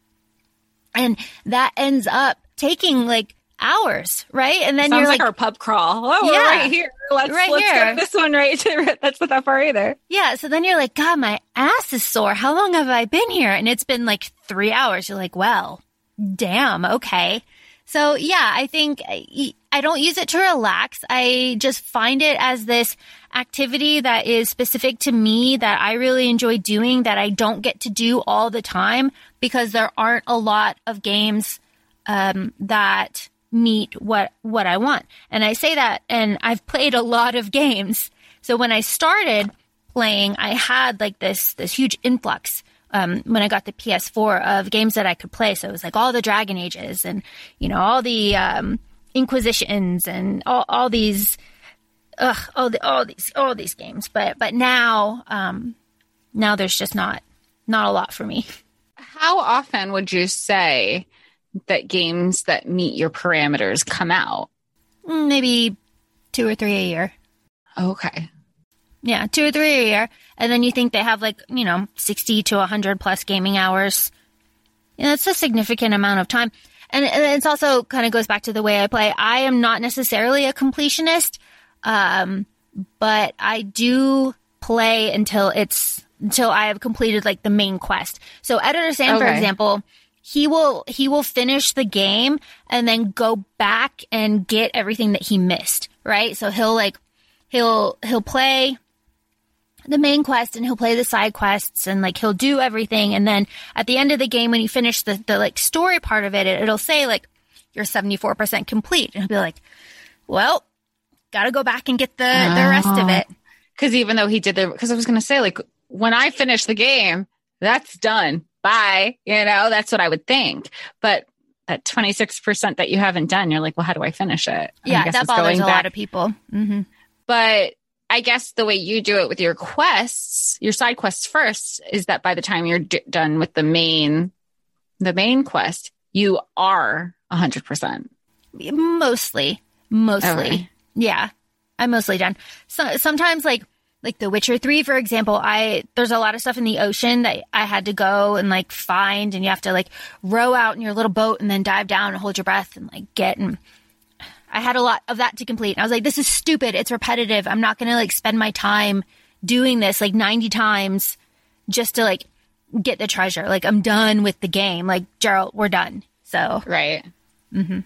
And that ends up taking like hours, right? And then Sounds you're like, like, our pub crawl. Oh, yeah, right here. Let's right let's here. get this one right. That's not that far either. Yeah. So then you're like, God, my ass is sore. How long have I been here? And it's been like three hours. You're like, well, damn. Okay. So yeah, I think I don't use it to relax. I just find it as this activity that is specific to me that I really enjoy doing that I don't get to do all the time because there aren't a lot of games um, that meet what what I want. And I say that and I've played a lot of games. So when I started playing, I had like this this huge influx um, when I got the PS4 of games that I could play. So it was like all the Dragon Ages and you know all the um, Inquisitions and all, all these ugh, all the all these all these games. But but now um, now there's just not not a lot for me. How often would you say that games that meet your parameters come out? Mm, Maybe two or three a year. Okay. Yeah, two or three a year. And then you think they have like, you know, 60 to 100 plus gaming hours. You know, it's a significant amount of time. And and it's also kind of goes back to the way I play. I am not necessarily a completionist, um, but I do play until it's, until I have completed like the main quest. So Editor Sam, for example, he will, he will finish the game and then go back and get everything that he missed, right? So he'll like, he'll, he'll play the main quest and he'll play the side quests and like he'll do everything and then at the end of the game when you finish the, the like story part of it, it it'll say like you're 74% complete and he'll be like well gotta go back and get the the rest of ah. it Because even though he did the, because I was going to say, like, when I finish the game, that's done. Bye. You know, that's what I would think. But that 26% that you haven't done, you're like, well, how do I finish it? And I yeah guess that bothers going a back lot of people hmm But I guess the way you do it with your quests, your side quests first, is that by the time you're d- done with the main, the main quest, you are hundred percent. mostly mostly Okay. yeah i'm mostly done so sometimes like like the witcher 3 for example i there's a lot of stuff in the ocean that i had to go and like find and you have to like row out in your little boat and then dive down and hold your breath and like get and i had a lot of that to complete. And i was like this is stupid. It's repetitive. I'm not gonna like spend my time doing this like 90 times just to like get the treasure. Like i'm done with the game. Like Geralt we're done. So Right. Mm-hmm.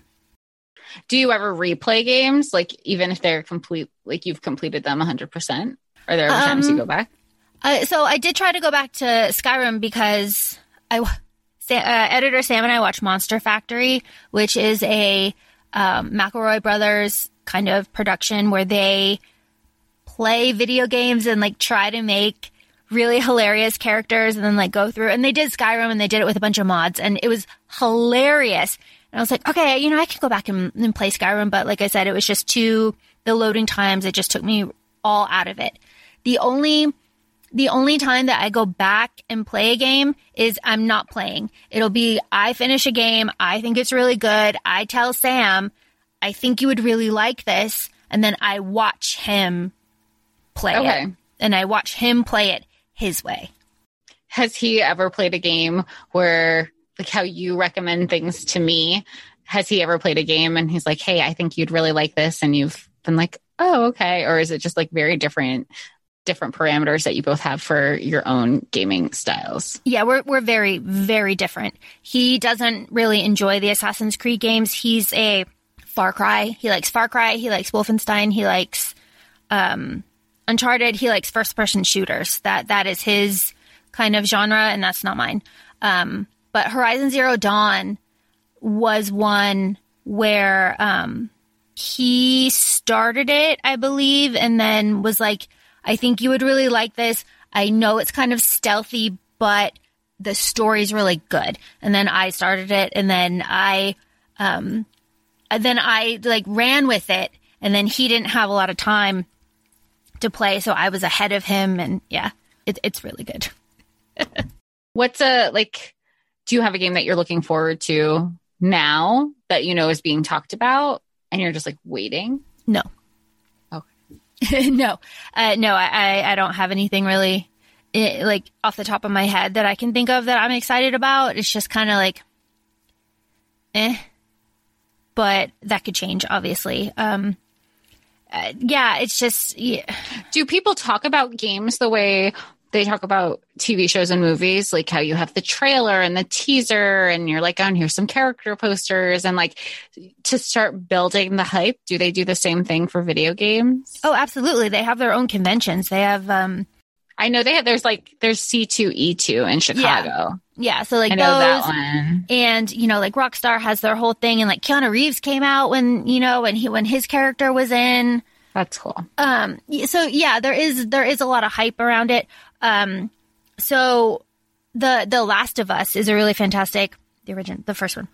Do you ever replay games, like even if they're complete, like you've completed them hundred percent? Are there ever times you Um, go back? Uh, so I did try to go back to Skyrim because I, uh, editor Sam and I watched Monster Factory, which is a um, McElroy Brothers kind of production where they play video games and like try to make really hilarious characters and then like go through and they did Skyrim and they did it with a bunch of mods and it was hilarious. And I was like, okay, you know, I can go back and, and play Skyrim, but like I said, it was just too the loading times. It just took me all out of it. The only the only time that I go back and play a game is I'm not playing. It'll be I finish a game, I think it's really good. I tell Sam, I think you would really like this, and then I watch him play Okay. it. And I watch him play it his way. Has he ever played a game where, like, how you recommend things to me? Has he ever played a game and he's like, "Hey, I think you'd really like this," and you've been like, "Oh, okay," or is it just like very different, different parameters that you both have for your own gaming styles? Yeah, we're we're very very different. He doesn't really enjoy the Assassin's Creed games. He's a Far Cry. He likes Far Cry. He likes Wolfenstein. He likes um, Uncharted. He likes first person shooters. That that is his kind of genre, and that's not mine. Um, but Horizon Zero Dawn was one where um, he started it, I believe, and then was like, I think you would really like this. I know it's kind of stealthy, but the story's really good. And then I started it and then I, um, and then I like ran with it and then he didn't have a lot of time to play. So I was ahead of him and yeah, it, it's really good. What's a like? Do you have a game that you're looking forward to now that you know is being talked about, and you're just like waiting? No. No, uh, no, I, I, don't have anything really like off the top of my head that I can think of that I'm excited about. It's just kind of like, eh, but that could change, obviously. Um, uh, yeah, it's just, yeah. Do people talk about games the way they talk about TV shows and movies? Like how you have the trailer and the teaser, and you're like, oh, and here's some character posters, and like to start building the hype. Do they do the same thing for video games? oh, absolutely. They have their own conventions. They have, um, I know they have. There's like there's C2E2 in Chicago. yeah, so like I know that those, one. and you know, like Rockstar has their whole thing, and like Keanu Reeves came out when you know when he when his character was in. That's cool. Um, so yeah, there is there is a lot of hype around it. Um, so the the Last of Us is a really fantastic the original the first one.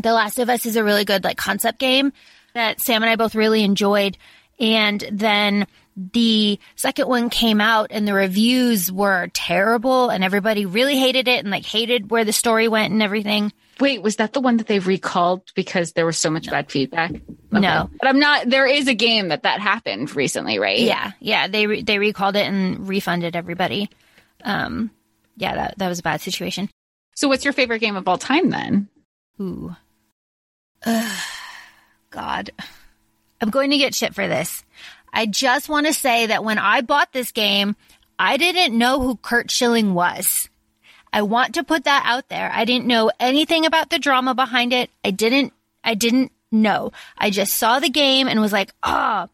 The Last of Us is a really good like concept game that Sam and I both really enjoyed. And then the second one came out and the reviews were terrible and everybody really hated it and like hated where the story went and everything. Wait, was that the one that they recalled because there was so much bad feedback? Okay. No, but I'm not. There is a game that that happened recently, right? Yeah, yeah. They re- they recalled it and refunded everybody. Um, yeah, that that was a bad situation. So, what's your favorite game of all time then? Ooh, Ugh, God, I'm going to get shit for this. I just want to say that when I bought this game, I didn't know who Curt Schilling was. I want to put that out there. I didn't know anything about the drama behind it. I didn't, I didn't know. I just saw the game and was like, oh,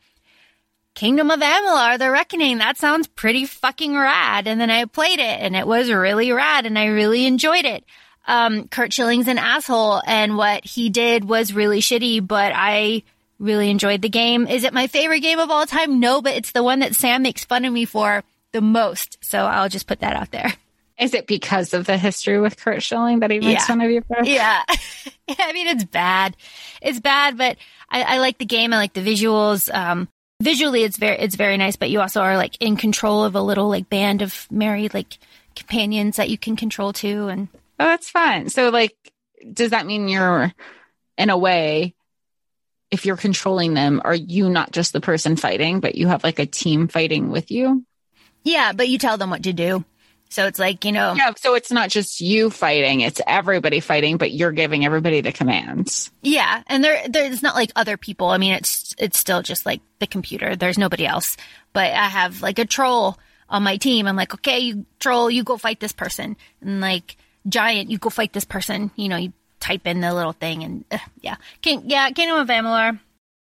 Kingdom of Amalur, The Reckoning. That sounds pretty fucking rad. And then I played it and it was really rad and I really enjoyed it. Um, Curt Schilling's an asshole and what he did was really shitty, but I really enjoyed the game. Is it my favorite game of all time? No, but it's the one that Sam makes fun of me for the most. So I'll just put that out there. Is it because of the history with Curt Schilling that he makes Yeah. fun of you for? Yeah. I mean, it's bad. It's bad, but I, I like the game. I like the visuals. Um, visually, it's very, it's very nice, but you also are like in control of a little like band of married like companions that you can control too. And Oh, that's fun. So, like, does that mean you're, in a way, if you're controlling them, are you not just the person fighting, but you have like a team fighting with you? yeah, but you tell them what to do. So it's like, you know, Yeah. So it's not just you fighting; it's everybody fighting, but you're giving everybody the commands. Yeah, and there there's not like other people. I mean, it's it's still just like the computer. There's nobody else. But I have like a troll on my team. I'm like, okay, you troll, you go fight this person, and like giant, you go fight this person. You know, you type in the little thing, and uh, yeah, King, yeah, Kingdom of Amalur.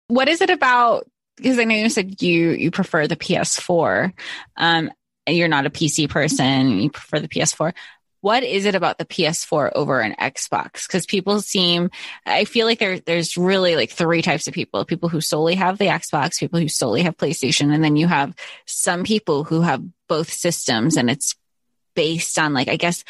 What is it about? Because I know you said you you prefer the PS4. Um, you're not a PC person. You prefer the PS4. What is it about the PS4 over an Xbox? Because people seem, I feel like there there's really like three types of people: people who solely have the Xbox, people who solely have PlayStation, and then you have some people who have both systems, and it's based on like I guess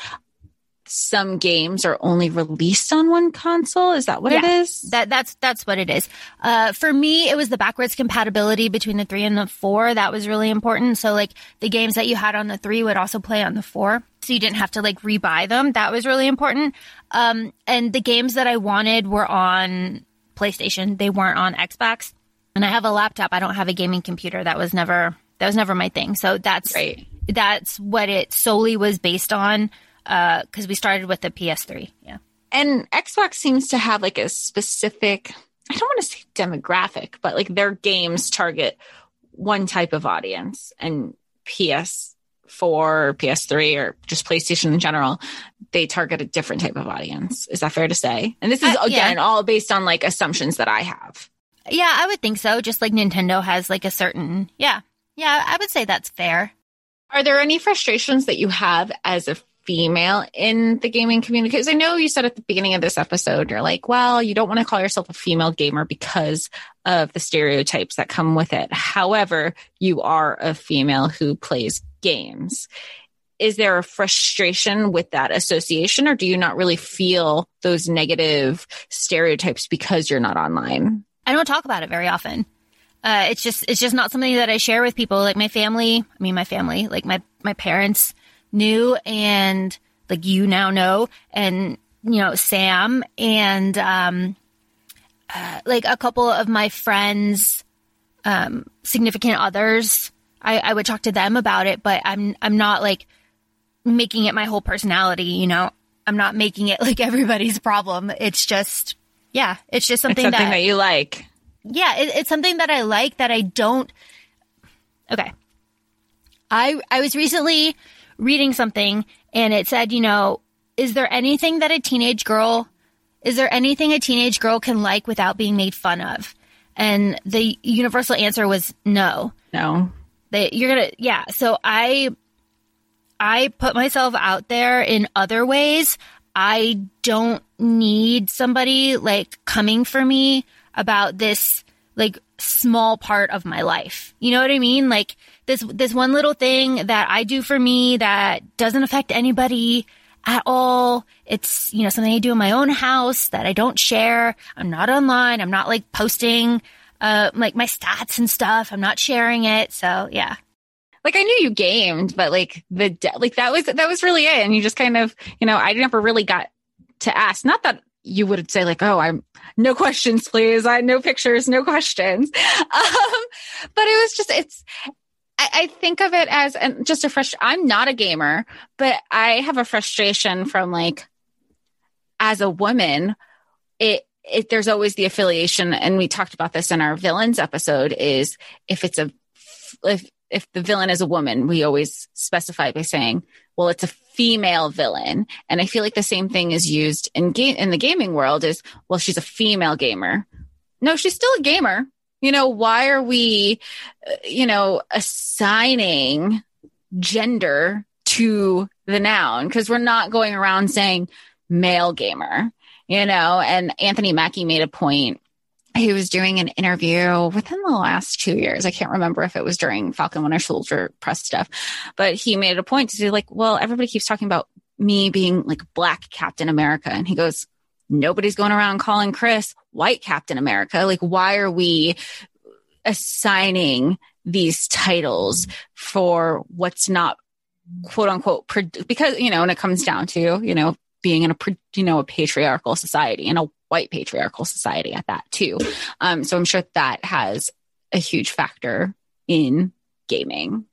some games are only released on one console. Is that what it Yeah. is? That that's that's what it is. Uh, for me, it was the backwards compatibility between the three and the four that was really important. So like the games that you had on the three would also play on the four, so you didn't have to like rebuy them. That was really important. Um, and the games that I wanted were on PlayStation. They weren't on Xbox. And I have a laptop. I don't have a gaming computer. That was never that was never my thing. So that's Right. that's what it solely was based on. Because we started with the PS3. Yeah. and Xbox seems to have like a specific, I don't want to say demographic, but like their games target one type of audience and PS4 or PS3 or just PlayStation in general, they target a different type of audience. Is that fair to say? And this is Uh, yeah. again all based on like assumptions that I have. Yeah, I would think so. Just like Nintendo has like a certain, yeah, yeah, I would say that's fair. Are there any frustrations that you have as a female in the gaming community? Because I know you said at the beginning of this episode, you're like, well, you don't want to call yourself a female gamer because of the stereotypes that come with it. However, you are a female who plays games. Is there a frustration with that association, or do you not really feel those negative stereotypes because you're not online? I don't talk about it very often. Uh, it's just it's just not something that I share with people. Like my family, I mean my family, like my my parents knew, and like you now know, and you know Sam and um, uh, like a couple of my friends, um, significant others. I, I would talk to them about it, but I'm I'm not like making it my whole personality. You know, I'm not making it like everybody's problem. It's just yeah, it's just It's something, something that that you like. yeah, it, it's something that I like that I don't. Okay, I I was recently reading something and it said, you know, is there anything that a teenage girl, is there anything a teenage girl can like without being made fun of? And the universal answer was no. No. That you're gonna, yeah. So I, I put myself out there in other ways. I don't need somebody like coming for me about this like small part of my life. You know what I mean? Like this this one little thing that I do for me that doesn't affect anybody at all. It's, you know, something I do in my own house that I don't share. I'm not online. I'm not like posting uh, like my stats and stuff. I'm not sharing it. So yeah. Like I knew you gamed, but like the de- like that was that was really it. And you just kind of you know I never really got to ask. Not that you would say like, oh, I'm no questions, please. I no pictures, no questions. Um, but it was just it's. I, I think of it as and just a fresh. I'm not a gamer, but I have a frustration from like as a woman. It it, there's always the affiliation, and we talked about this in our villains episode. Is if it's a if if the villain is a woman, we always specify by saying, well, it's a female villain. And I feel like the same thing is used in game in the gaming world is, well, she's a female gamer. No, she's still a gamer. You know, why are we, uh, you know, assigning gender to the noun? Because we're not going around saying male gamer you know, and Anthony Mackie made a point. He was doing an interview within the last two years. I can't remember if it was during Falcon Winter Soldier press stuff, but he made a point to say, like, well, everybody keeps talking about me being like Black Captain America. And he goes, nobody's going around calling Chris White Captain America. Like, why are we assigning these titles for what's not quote unquote because you know when it comes down to you know being in a you know a patriarchal society and a white patriarchal society at that too. Um, so I'm sure that has a huge factor in gaming.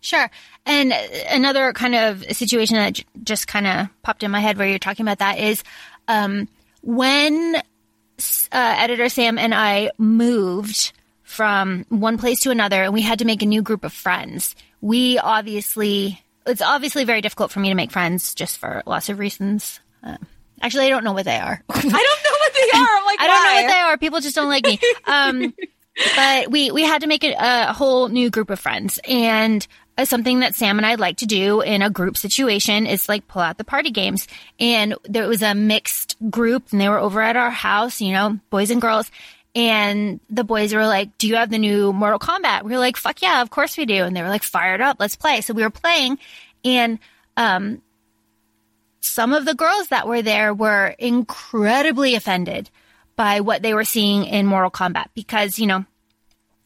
Sure. And another kind of situation that j- just kind of popped in my head where you're talking about that is um, when uh, editor Sam and I moved from one place to another and we had to make a new group of friends. We obviously it's obviously very difficult for me to make friends just for lots of reasons. Uh, actually, I don't know what they are. I don't know what they are. I'm like, I don't know what they are. People just don't like me. Um, but we we had to make a, a whole new group of friends, and uh, something that Sam and I like to do in a group situation is like pull out the party games. And there was a mixed group, and they were over at our house, you know, boys and girls. And the boys were like, Do you have the new Mortal Kombat? We were like, Fuck yeah, of course we do. And they were like, Fired up, let's play. So we were playing, and um, some of the girls that were there were incredibly offended by what they were seeing in Mortal Kombat because, you know,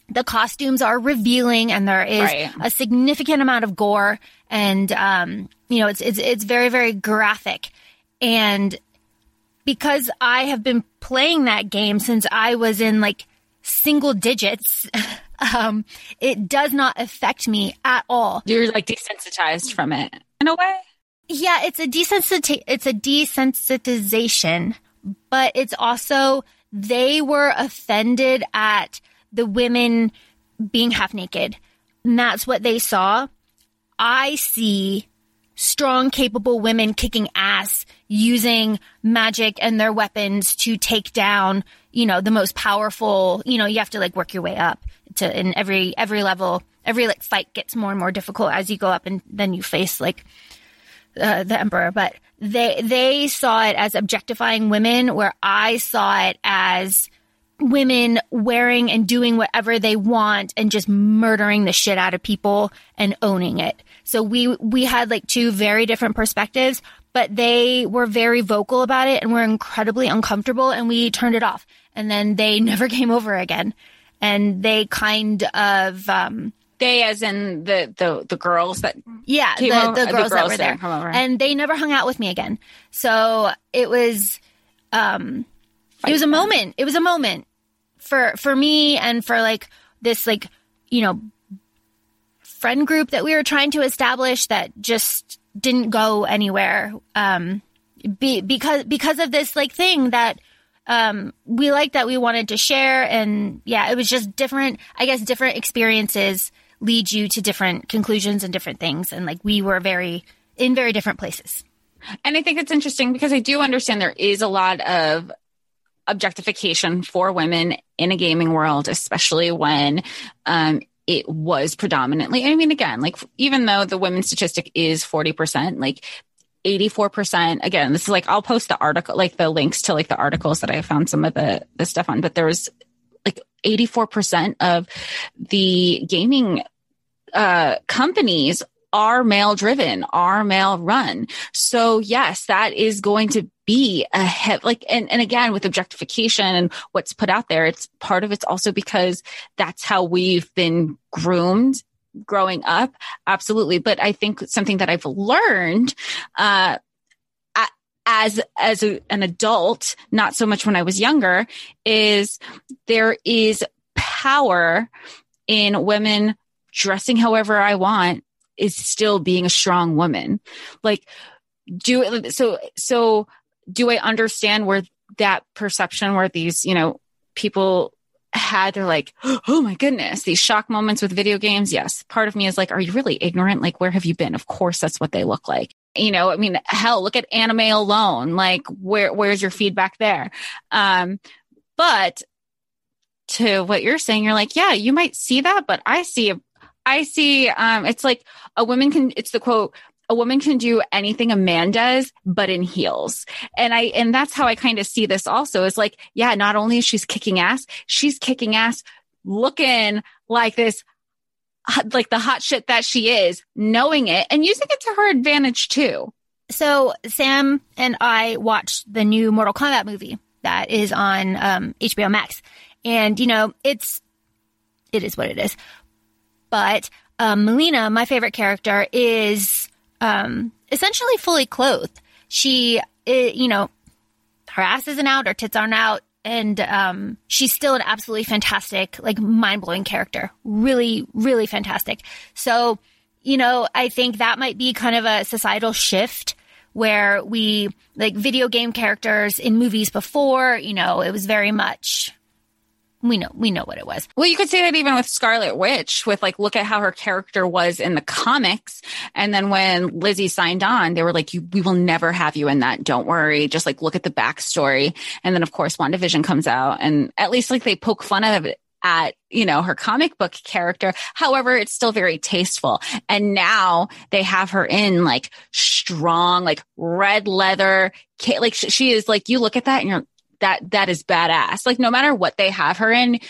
the costumes are revealing and there is right. a significant amount of gore and um, you know it's it's it's very very graphic and because I have been playing that game since I was in like single digits, um, it does not affect me at all. You're like desensitized from it in a way. Yeah, it's a. It's a desensitization, but it's also they were offended at the women being half naked. And that's what they saw. I see strong, capable women kicking ass using magic and their weapons to take down, you know, the most powerful, you know, you have to like work your way up to in every, every level, every like fight gets more and more difficult as you go up and then you face like, uh, the emperor, but they, they saw it as objectifying women where I saw it as, women wearing and doing whatever they want and just murdering the shit out of people and owning it. So we we had like two very different perspectives, but they were very vocal about it and were incredibly uncomfortable and we turned it off. And then they never came over again. And they kind of um they as in the the the girls that yeah the, the, the, girls that were there. and they never hung out with me again. So it was um it was a moment. It was a moment for for me and for like this like you know friend group that we were trying to establish that just didn't go anywhere. Um be, because because of this like thing that um we liked that we wanted to share. And yeah it was just different i guess different experiences lead you to different conclusions and different things and like we were very in very different places and I think it's interesting because I do understand there is a lot of objectification for women in a gaming world, especially when um, it was predominantly. I mean, again, like even though the women's statistic is 40%, like 84% again this is like i'll post the article like the links to like the articles that i found some of the the stuff on but there was 84% of the gaming uh companies are male driven, are male run. So yes, that is going to be a he- like, and, and again, with objectification and what's put out there, it's part of it's also because that's how we've been groomed growing up. Absolutely. But I think something that I've learned, uh, as as a, an adult, not so much when I was younger, is there is power in women dressing however I want is still being a strong woman. Like do so so do I understand where that perception where these, you know, people had they're like, oh my goodness, these shock moments with video games. Yes. Part of me is like, are you really ignorant? Like, where have you been? Of course, that's what they look like. You know, I mean, hell, look at anime alone. Like, where, where's your feedback there? Um, but to what you're saying, you're like, yeah, you might see that, but I see, I see, um, it's like a woman can, it's the quote, a woman can do anything a man does, but in heels. And I, and that's how I kind of see this also is like, yeah, not only is she's kicking ass, she's kicking ass looking like this, like the hot shit that she is, knowing it and using it to her advantage too. So Sam and I watched the new Mortal Kombat movie that is on um, HBO Max. And, you know, it's, it is what it is. But um, Mileena, my favorite character, is um, essentially fully clothed. She, it, you know, her ass isn't out, her tits aren't out, and um, she's still an absolutely fantastic, like mind blowing character. Really, really fantastic. So, you know, I think that might be kind of a societal shift where we like video game characters in movies before, you know, it was very much we know we know what it was. Well, you could say that even with Scarlet Witch, with like look at how her character was in the comics, and then when Lizzie signed on, they were like, "You, we will never have you in that. Don't worry. Just like look at the backstory." And then of course, WandaVision comes out, and at least like they poke fun of it at you know her comic book character however it's still very tasteful and now they have her in like strong like red leather like she is like you look at that and you're that that is badass. Like no matter what they have her in,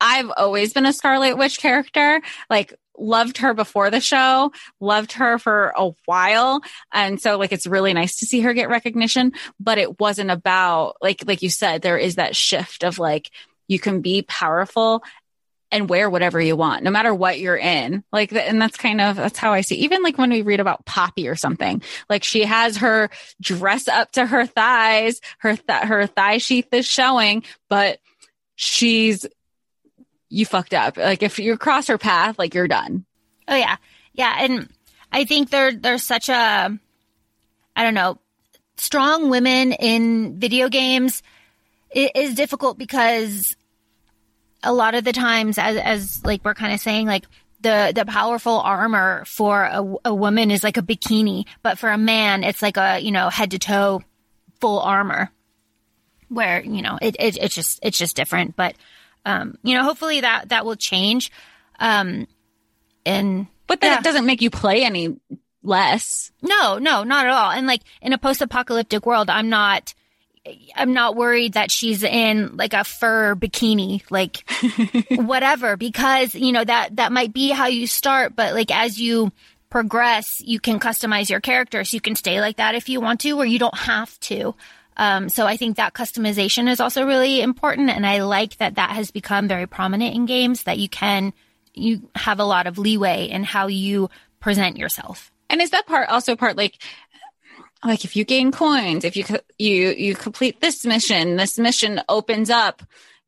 I've always been a Scarlet Witch character. Like loved her before the show, loved her for a while. And so like it's really nice to see her get recognition, but it wasn't about like like you said there is that shift of like you can be powerful and wear whatever you want, no matter what you're in. Like, and that's kind of, that's how I see, even like when we read about Poppy or something, like she has her dress up to her thighs, her, th- her thigh sheath is showing, but she's, you fucked up. Like if you cross her path, like you're done. Oh yeah. Yeah. And I think there, there's such a, I don't know, strong women in video games it is difficult because a lot of the times as, as like we're kind of saying like the the powerful armor for a, a woman is like a bikini but for a man it's like a you know head to toe full armor. Where you know it, it it's just it's just different but um you know hopefully that that will change. Um and but that yeah. doesn't make you play any less. No no not at all. And like in a post-apocalyptic world i'm not I'm not worried that she's in like a fur bikini, like whatever, because you know that that might be how you start, but like as you progress, you can customize your character, so you can stay like that if you want to, or you don't have to. Um, so I think that customization is also really important, and I like that that has become very prominent in games that you can you have a lot of leeway in how you present yourself. And is that part also part like like if you gain coins, if you you you complete this mission, this mission opens up.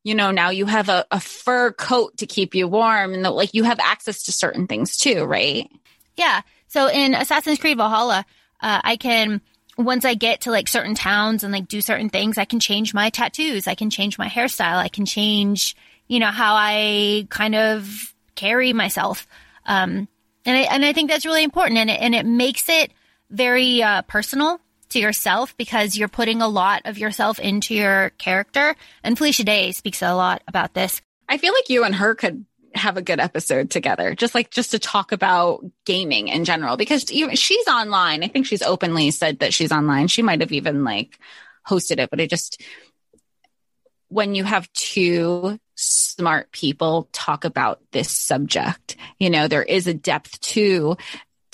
You know, now you have a, a fur coat to keep you warm, and the, like you have access to certain things too, right? Yeah. So in Assassin's Creed Valhalla, uh, I can once I get to like certain towns and like do certain things, I can change my tattoos, I can change my hairstyle, I can change, you know, how I kind of carry myself. Um, and I, and I think that's really important and it, and it makes it very uh, personal to yourself because you're putting a lot of yourself into your character. And Felicia Day speaks a lot about this. I feel like you and her could have a good episode together, just like just to talk about gaming in general, because she's online. I think she's openly said that she's online. She might have even like hosted it, but it just, when you have two smart people talk about this subject, you know, there is a depth to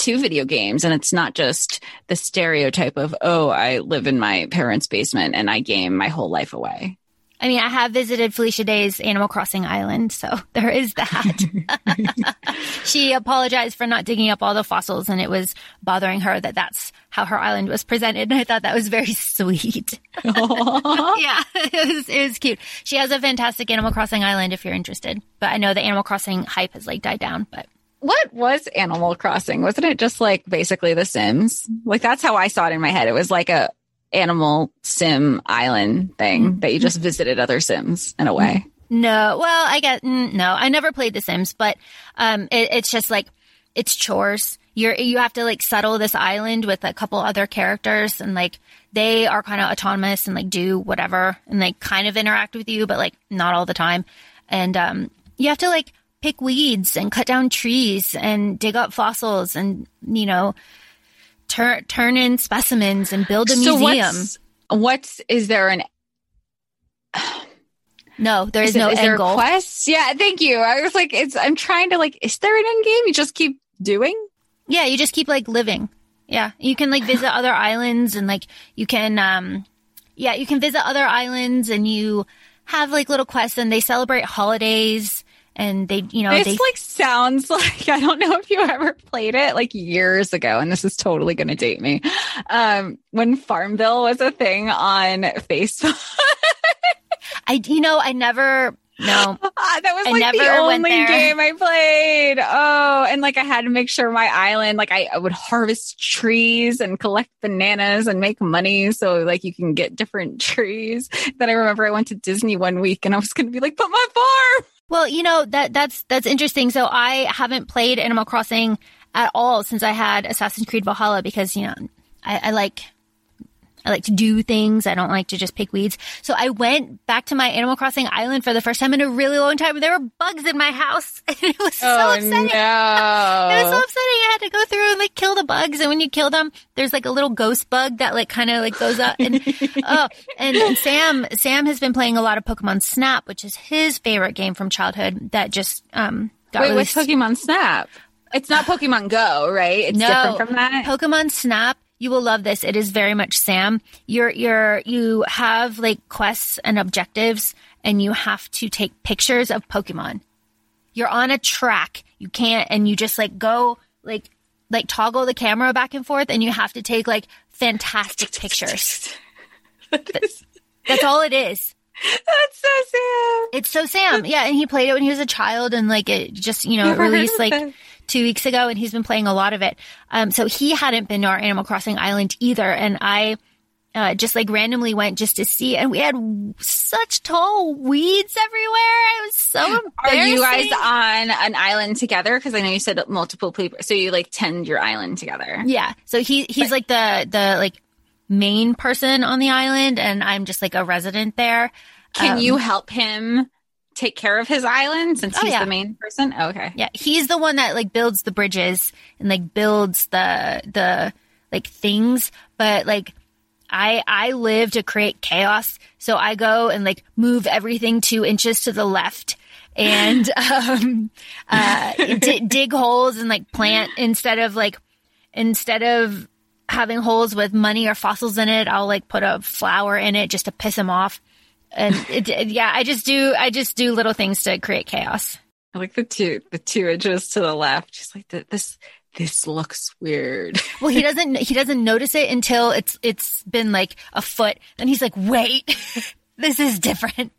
to video games and it's not just the stereotype of, oh, I live in my parents' basement and I game my whole life away. I mean, I have visited Felicia Day's Animal Crossing Island, so there is that. she apologized for not digging up all the fossils, and it was bothering her that that's how her island was presented. And I thought that was very sweet. yeah, it was, it was cute. She has a fantastic Animal Crossing Island if you're interested, but I know the Animal Crossing hype has like died down, but what was Animal Crossing? Wasn't it just like basically The Sims? Like that's how I saw it in my head. It was like a animal sim island thing mm-hmm. that you just visited other sims in a way. No, well, I get no. I never played The Sims, but um, it, it's just like it's chores. You're you have to like settle this island with a couple other characters, and like they are kind of autonomous and like do whatever, and they kind of interact with you, but like not all the time. And um, you have to like pick weeds and cut down trees and dig up fossils and you know turn turn in specimens and build a so museum. What's, what's is there an no, there is, is no is end goal. Quest? Yeah, thank you. I was like, it's. I'm trying to like. Is there an end game? You just keep doing. Yeah, you just keep like living. Yeah, you can like visit other islands and like you can, um, yeah, you can visit other islands and you have like little quests and they celebrate holidays and they, you know, this they, like sounds like I don't know if you ever played it like years ago, and this is totally going to date me. Um, when Farmville was a thing on Facebook. I, you know, I never no, ah, that was like the only game I played. Oh, and like I had to make sure my island, like I, I, would harvest trees and collect bananas and make money. So like you can get different trees. Then I remember I went to Disney one week and I was going to be like, but my farm. Well, you know, that, that's, that's interesting. So I haven't played Animal Crossing at all since I had Assassin's Creed Valhalla because, you know, I, I like I like to do things. I don't like to just pick weeds. So I went back to my Animal Crossing island for the first time in a really long time. There were bugs in my house. And it was so oh, upsetting. No. it was so upsetting. I had to go through and like kill the bugs. And when you kill them, there's like a little ghost bug that like kind of like goes up. And, oh, and, and Sam, Sam has been playing a lot of Pokemon Snap, which is his favorite game from childhood that just, um, got Wait, released. what's Pokemon Snap? It's not Pokemon Go, right? It's no, different from that. Pokemon Snap you will love this. It is very much Sam. You're, you're, you have like quests and objectives and you have to take pictures of Pokemon. You're on a track. You can't, and you just like go like, like toggle the camera back and forth and you have to take like fantastic pictures. That's all it is. That's so Sam. It's so Sam. Yeah. And he played it when he was a child and like it just, you know, released like two weeks ago and he's been playing a lot of it. Um, so he hadn't been to our Animal Crossing island either. And I, uh, just like randomly went just to see, and we had such tall weeds everywhere. I was so Are you guys on an island together? Because I know you said multiple people, so you like tend your island together. Yeah. So he he's but- like the the like main person on the island, and I'm just like a resident there. Can um, you help him take care of his island since oh, he's yeah. the main person? Oh, okay. Yeah, he's the one that like builds the bridges and like builds the the like things, but like I I live to create chaos, so I go and like move everything 2 inches to the left and um uh d- dig holes and like plant instead of like instead of having holes with money or fossils in it, I'll like put a flower in it just to piss him off and it, yeah, I just do, I just do little things to create chaos. I like the two, the two inches to the left. Just like this, this looks weird. well, he doesn't, he doesn't notice it until it's, it's been like a foot. Then he's like, wait, this is different.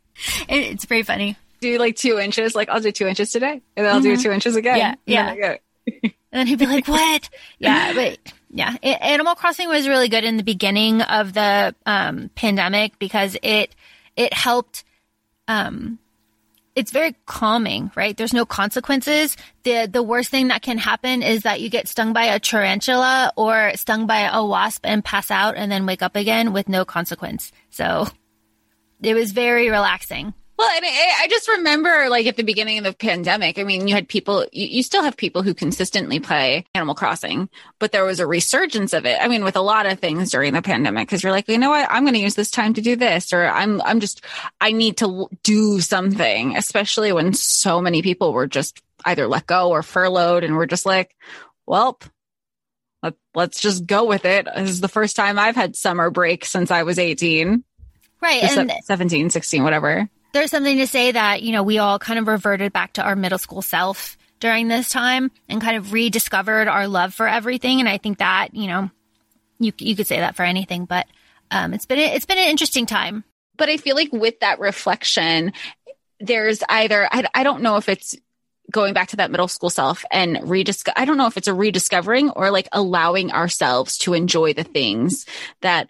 And it's very funny. Do like two inches, like I'll do two inches today and then I'll mm-hmm. do two inches again. Yeah. Yeah. and then he'd be like, what? Yeah. But yeah, Animal Crossing was really good in the beginning of the um, pandemic because it, it helped um it's very calming, right? There's no consequences. The the worst thing that can happen is that you get stung by a tarantula or stung by a wasp and pass out and then wake up again with no consequence. So it was very relaxing. Well, and I just remember like at the beginning of the pandemic, I mean, you had people, you, you, still have people who consistently play Animal Crossing, but there was a resurgence of it. I mean, with a lot of things during the pandemic, because you're like, you know what, I'm going to use this time to do this, or I'm, I'm just, I need to do something, especially when so many people were just either let go or furloughed and we're just like, well, let, let's just go with it. This is the first time I've had summer break since I was 18. Right. And 17, 16, whatever. There's something to say that, you know, we all kind of reverted back to our middle school self during this time and kind of rediscovered our love for everything. And I think that, you know, you, you could say that for anything, but, um, it's been, it's been an interesting time. But I feel like with that reflection, there's either, I, I don't know if it's going back to that middle school self and rediscover, I don't know if it's a rediscovering or like allowing ourselves to enjoy the things that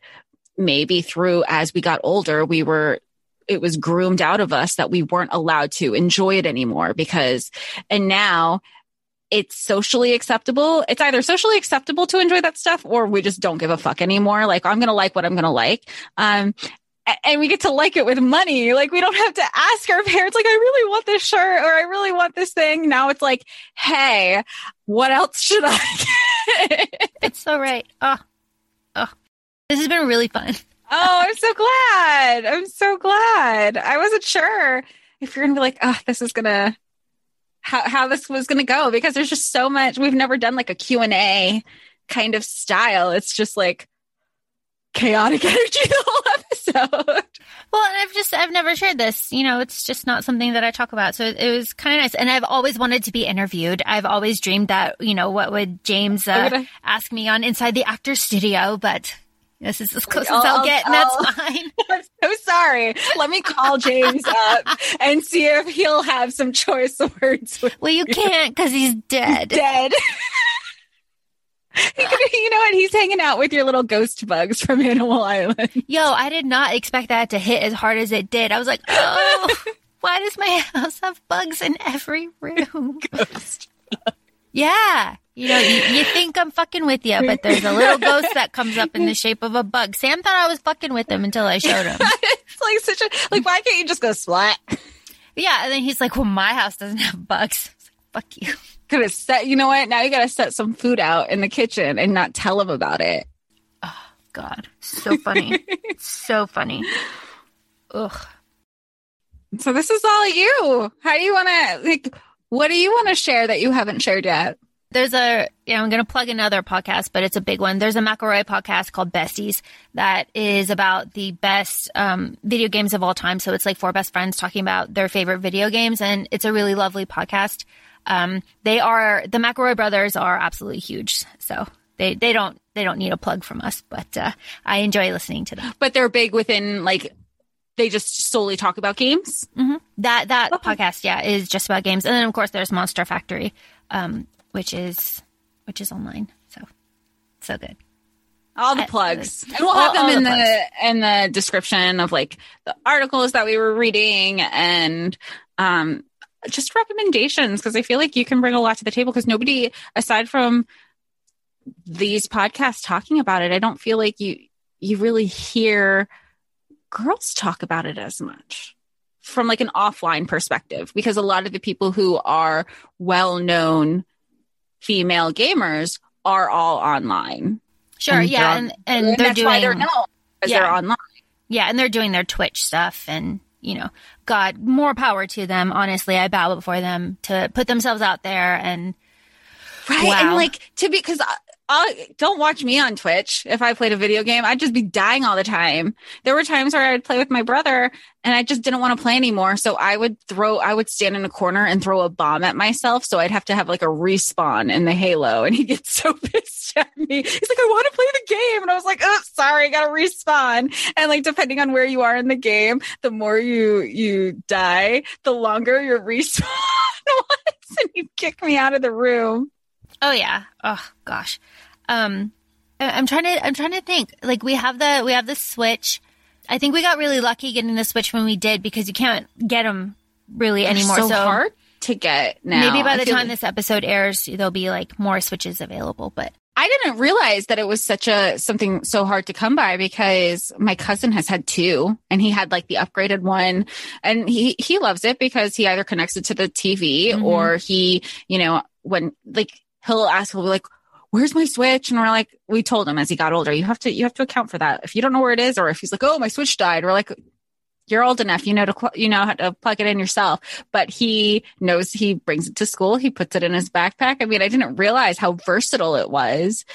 maybe through as we got older, we were it was groomed out of us that we weren't allowed to enjoy it anymore because and now it's socially acceptable. It's either socially acceptable to enjoy that stuff or we just don't give a fuck anymore. Like I'm going to like what I'm going to like. Um, and we get to like it with money. Like we don't have to ask our parents, like, I really want this shirt or I really want this thing. Now it's like, Hey, what else should I get? It's so right. Oh, oh, this has been really fun. Oh, I'm so glad. I'm so glad. I wasn't sure if you're gonna be like, oh, this is gonna how how this was gonna go because there's just so much. We've never done like a Q and A kind of style. It's just like chaotic energy the whole episode. Well, and I've just, I've never shared this. You know, it's just not something that I talk about. So it, it was kind of nice. And I've always wanted to be interviewed. I've always dreamed that, you know, what would James uh, gonna- ask me on Inside the Actor Studio, but this is as close I'll- as I'll I'll- get, and I'll- that's fine. I'm so sorry. Let me call James up and see if he'll have some choice words Well, you can't because he's dead. dead. He could- you know what? He's hanging out with your little ghost bugs from Animal Island. Yo, I did not expect that to hit as hard as it did. I was like, oh, why does my house have bugs in every room? Yeah. You know, you, you think I'm fucking with you, but there's a little ghost that comes up in the shape of a bug. Sam thought I was fucking with him until I showed him. it's like such a like. Why can't you just go splat? Yeah, and then he's like, "Well, my house doesn't have bugs." I was like, Fuck you. Could have set. You know what? Now you got to set some food out in the kitchen and not tell him about it. Oh, God, so funny, so funny. Ugh. So this is all you. How do you want to like? What do you want to share that you haven't shared yet? There's a, yeah, I'm going to plug another podcast, but it's a big one. There's a McElroy podcast called Besties that is about the best um, video games of all time. So it's like four best friends talking about their favorite video games, and it's a really lovely podcast. Um, they are the McElroy brothers are absolutely huge, so they they don't they don't need a plug from us, but uh, I enjoy listening to them. But they're big within like. They just solely talk about games. That that Okay. podcast, yeah, is just about games, and then of course there's Monster Factory, um, which is which is online. So so good. All the plugs, and we'll all- have them in the the, in the description of like the articles that we were reading and um just recommendations because I feel like you can bring a lot to the table because nobody aside from these podcasts talking about it, I don't feel like you you really hear girls talk about it as much from like an offline perspective because a lot of the people who are well known female gamers are all online. Sure, And yeah, they're and and they're that's doing why they're known because Yeah. they're online. yeah, and they're doing their Twitch stuff, and you know, God, more power to them. Honestly, I bow before them to put themselves out there, and Right. Wow. And like to be, cause uh, I, don't watch me on Twitch. If I played a video game, I'd just be dying all the time. There were times where I would play with my brother and I just didn't want to play anymore. So I would throw, I would stand in a corner and throw a bomb at myself. So I'd have to have like a respawn in the Halo. And he gets so pissed at me. He's like, I want to play the game. And I was like, oh, sorry, I got to respawn. And like, depending on where you are in the game, the more you, you die, the longer your respawn was. And he'd kick me out of the room. Oh yeah, oh gosh, um, I- I'm trying to I'm trying to think. Like we have the we have the Switch. I think we got really lucky getting the Switch when we did because you can't get them really anymore. so, hard to get now. maybe by the time like- this episode airs, there'll be like more Switches available. But I didn't realize that it was such a something so hard to come by because my cousin has had two and he had like the upgraded one and he he loves it because he either connects it to the TV Mhm. or he, you know, when like he'll ask he'll be like Where's my switch? And we're like, we told him as he got older, you have to, you have to account for that. If you don't know where it is, or if he's like, oh, my switch died, we're like, you're old enough, you know, to, cl- you know how to plug it in yourself. But he knows he brings it to school. He puts it in his backpack. I mean, I didn't realize how versatile it was.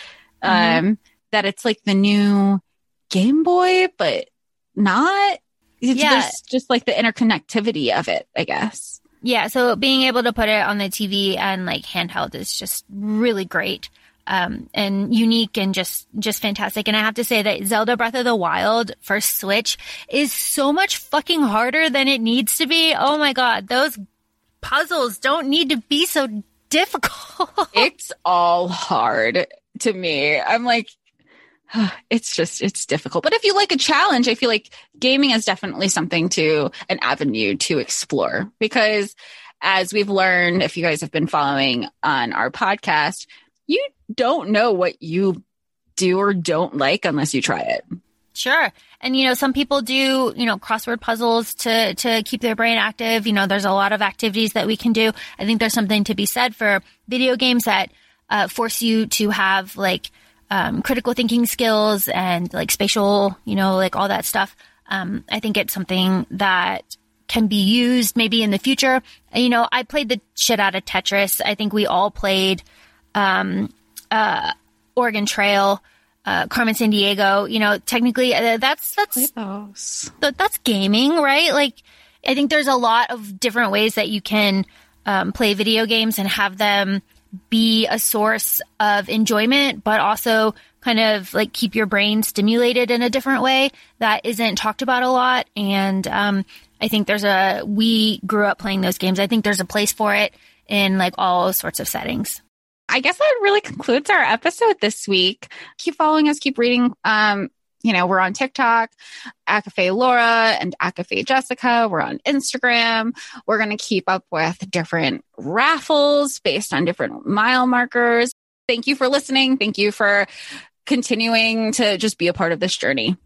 Mm-hmm. Um, that it's like the new Game Boy, but not. It's Yeah. just, just like the interconnectivity of it, I guess. Yeah, so being able to put it on the TV and like handheld is just really great. Um, and unique and just, just fantastic. And I have to say that Zelda Breath of the Wild for Switch is so much fucking harder than it needs to be. Oh my God. Those puzzles don't need to be so difficult. it's all hard to me. I'm like, it's just, it's difficult. But if you like a challenge, I feel like gaming is definitely something to, an avenue to explore because as we've learned, if you guys have been following on our podcast, you don't know what you do or don't like unless you try it. Sure. And you know, some people do, you know, crossword puzzles to to keep their brain active. You know, there's a lot of activities that we can do. I think there's something to be said for video games that uh, force you to have like um, critical thinking skills and like spatial, you know, like all that stuff. Um, I think it's something that can be used maybe in the future. You know, I played the shit out of Tetris. I think we all played um, uh, Oregon Trail, uh, Carmen Sandiego. You know, technically uh, that's that's th- that's gaming, right? Like, I think there's a lot of different ways that you can um, play video games and have them be a source of enjoyment, but also kind of like keep your brain stimulated in a different way that isn't talked about a lot. And um, I think there's a we grew up playing those games. I think there's a place for it in like all sorts of settings. I guess that really concludes our episode this week. Keep following us, keep reading. Um, you know, we're on TikTok, ACOFAE Laura and ACOFAE Jessica. We're on Instagram. We're going to keep up with different raffles based on different mile markers. Thank you for listening. Thank you for continuing to just be a part of this journey.